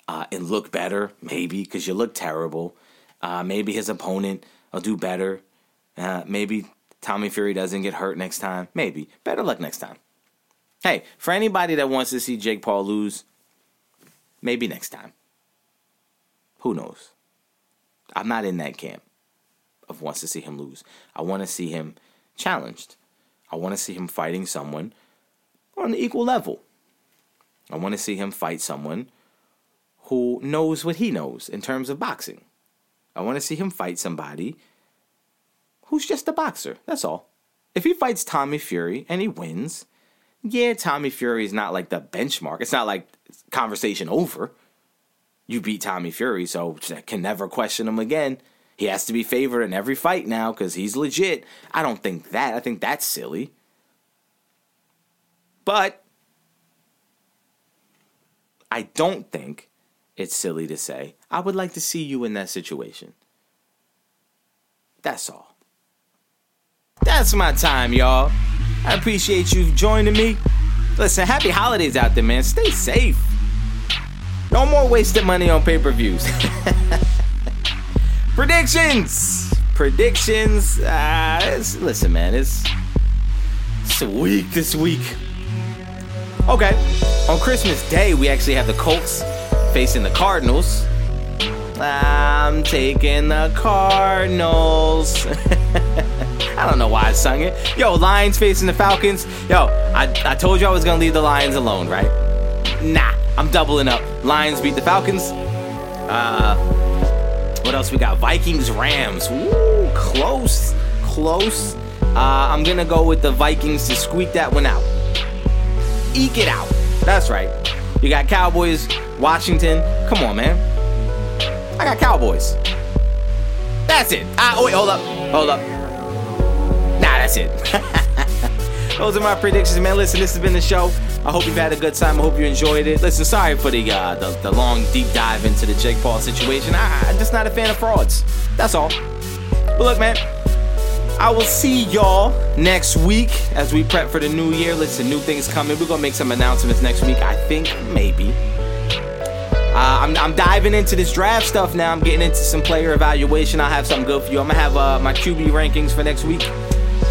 uh, and look better. Maybe because you look terrible. Uh, maybe his opponent will do better. Uh, maybe Tommy Fury doesn't get hurt next time. Maybe better luck next time. Hey, for anybody that wants to see Jake Paul lose, maybe next time. Who knows? I'm not in that camp. of wants to see him lose. I want to see him challenged. I want to see him fighting someone on an equal level. I want to see him fight someone who knows what he knows in terms of boxing. I want to see him fight somebody who's just a boxer. That's all. If he fights Tommy Fury and he wins, yeah, Tommy Fury is not like the benchmark. It's not like conversation over. You beat Tommy Fury, so I can never question him again. He has to be favored in every fight now because he's legit. I don't think that. I think that's silly. But I don't think it's silly to say, I would like to see you in that situation. That's all. That's my time, y'all. I appreciate you joining me. Listen, happy holidays out there, man. Stay safe. No more wasted money on pay per views. *laughs* Predictions! Predictions. Uh, listen, man, it's, it's a week this week. Okay, on Christmas Day, we actually have the Colts facing the Cardinals. I'm taking the Cardinals. *laughs* I don't know why I sung it. Yo, Lions facing the Falcons. Yo, I, I told you I was gonna leave the Lions alone, right? Nah, I'm doubling up. Lions beat the Falcons. Uh, what else we got? Vikings Rams. Ooh, close, close. Uh, I'm gonna go with the Vikings to squeak that one out. Eke it out. That's right. You got Cowboys, Washington. Come on, man. I got Cowboys. That's it. Ah, oh, wait, hold up. Hold up. Nah, that's it. *laughs* Those are my predictions, man. Listen, this has been the show. I hope you've had a good time. I hope you enjoyed it. Listen, sorry for the uh, the, the long deep dive into the Jake Paul situation. I, I'm just not a fan of frauds. That's all. But look, man, I will see y'all next week as we prep for the new year. Listen, new things coming. We're gonna make some announcements next week. I think maybe. Uh, I'm, I'm, diving into this draft stuff now. I'm getting into some player evaluation. I'll have something good for you. I'm gonna have uh, my QB rankings for next week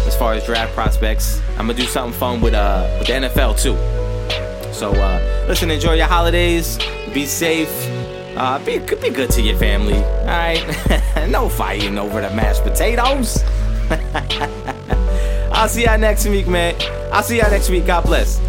as far as draft prospects. I'm gonna do something fun with uh with the NFL too. So uh, listen, enjoy your holidays. Be safe. Uh, be be good to your family. All right, *laughs* no fighting over the mashed potatoes. I'll see y'all next week, man. I'll see y'all next week. God bless.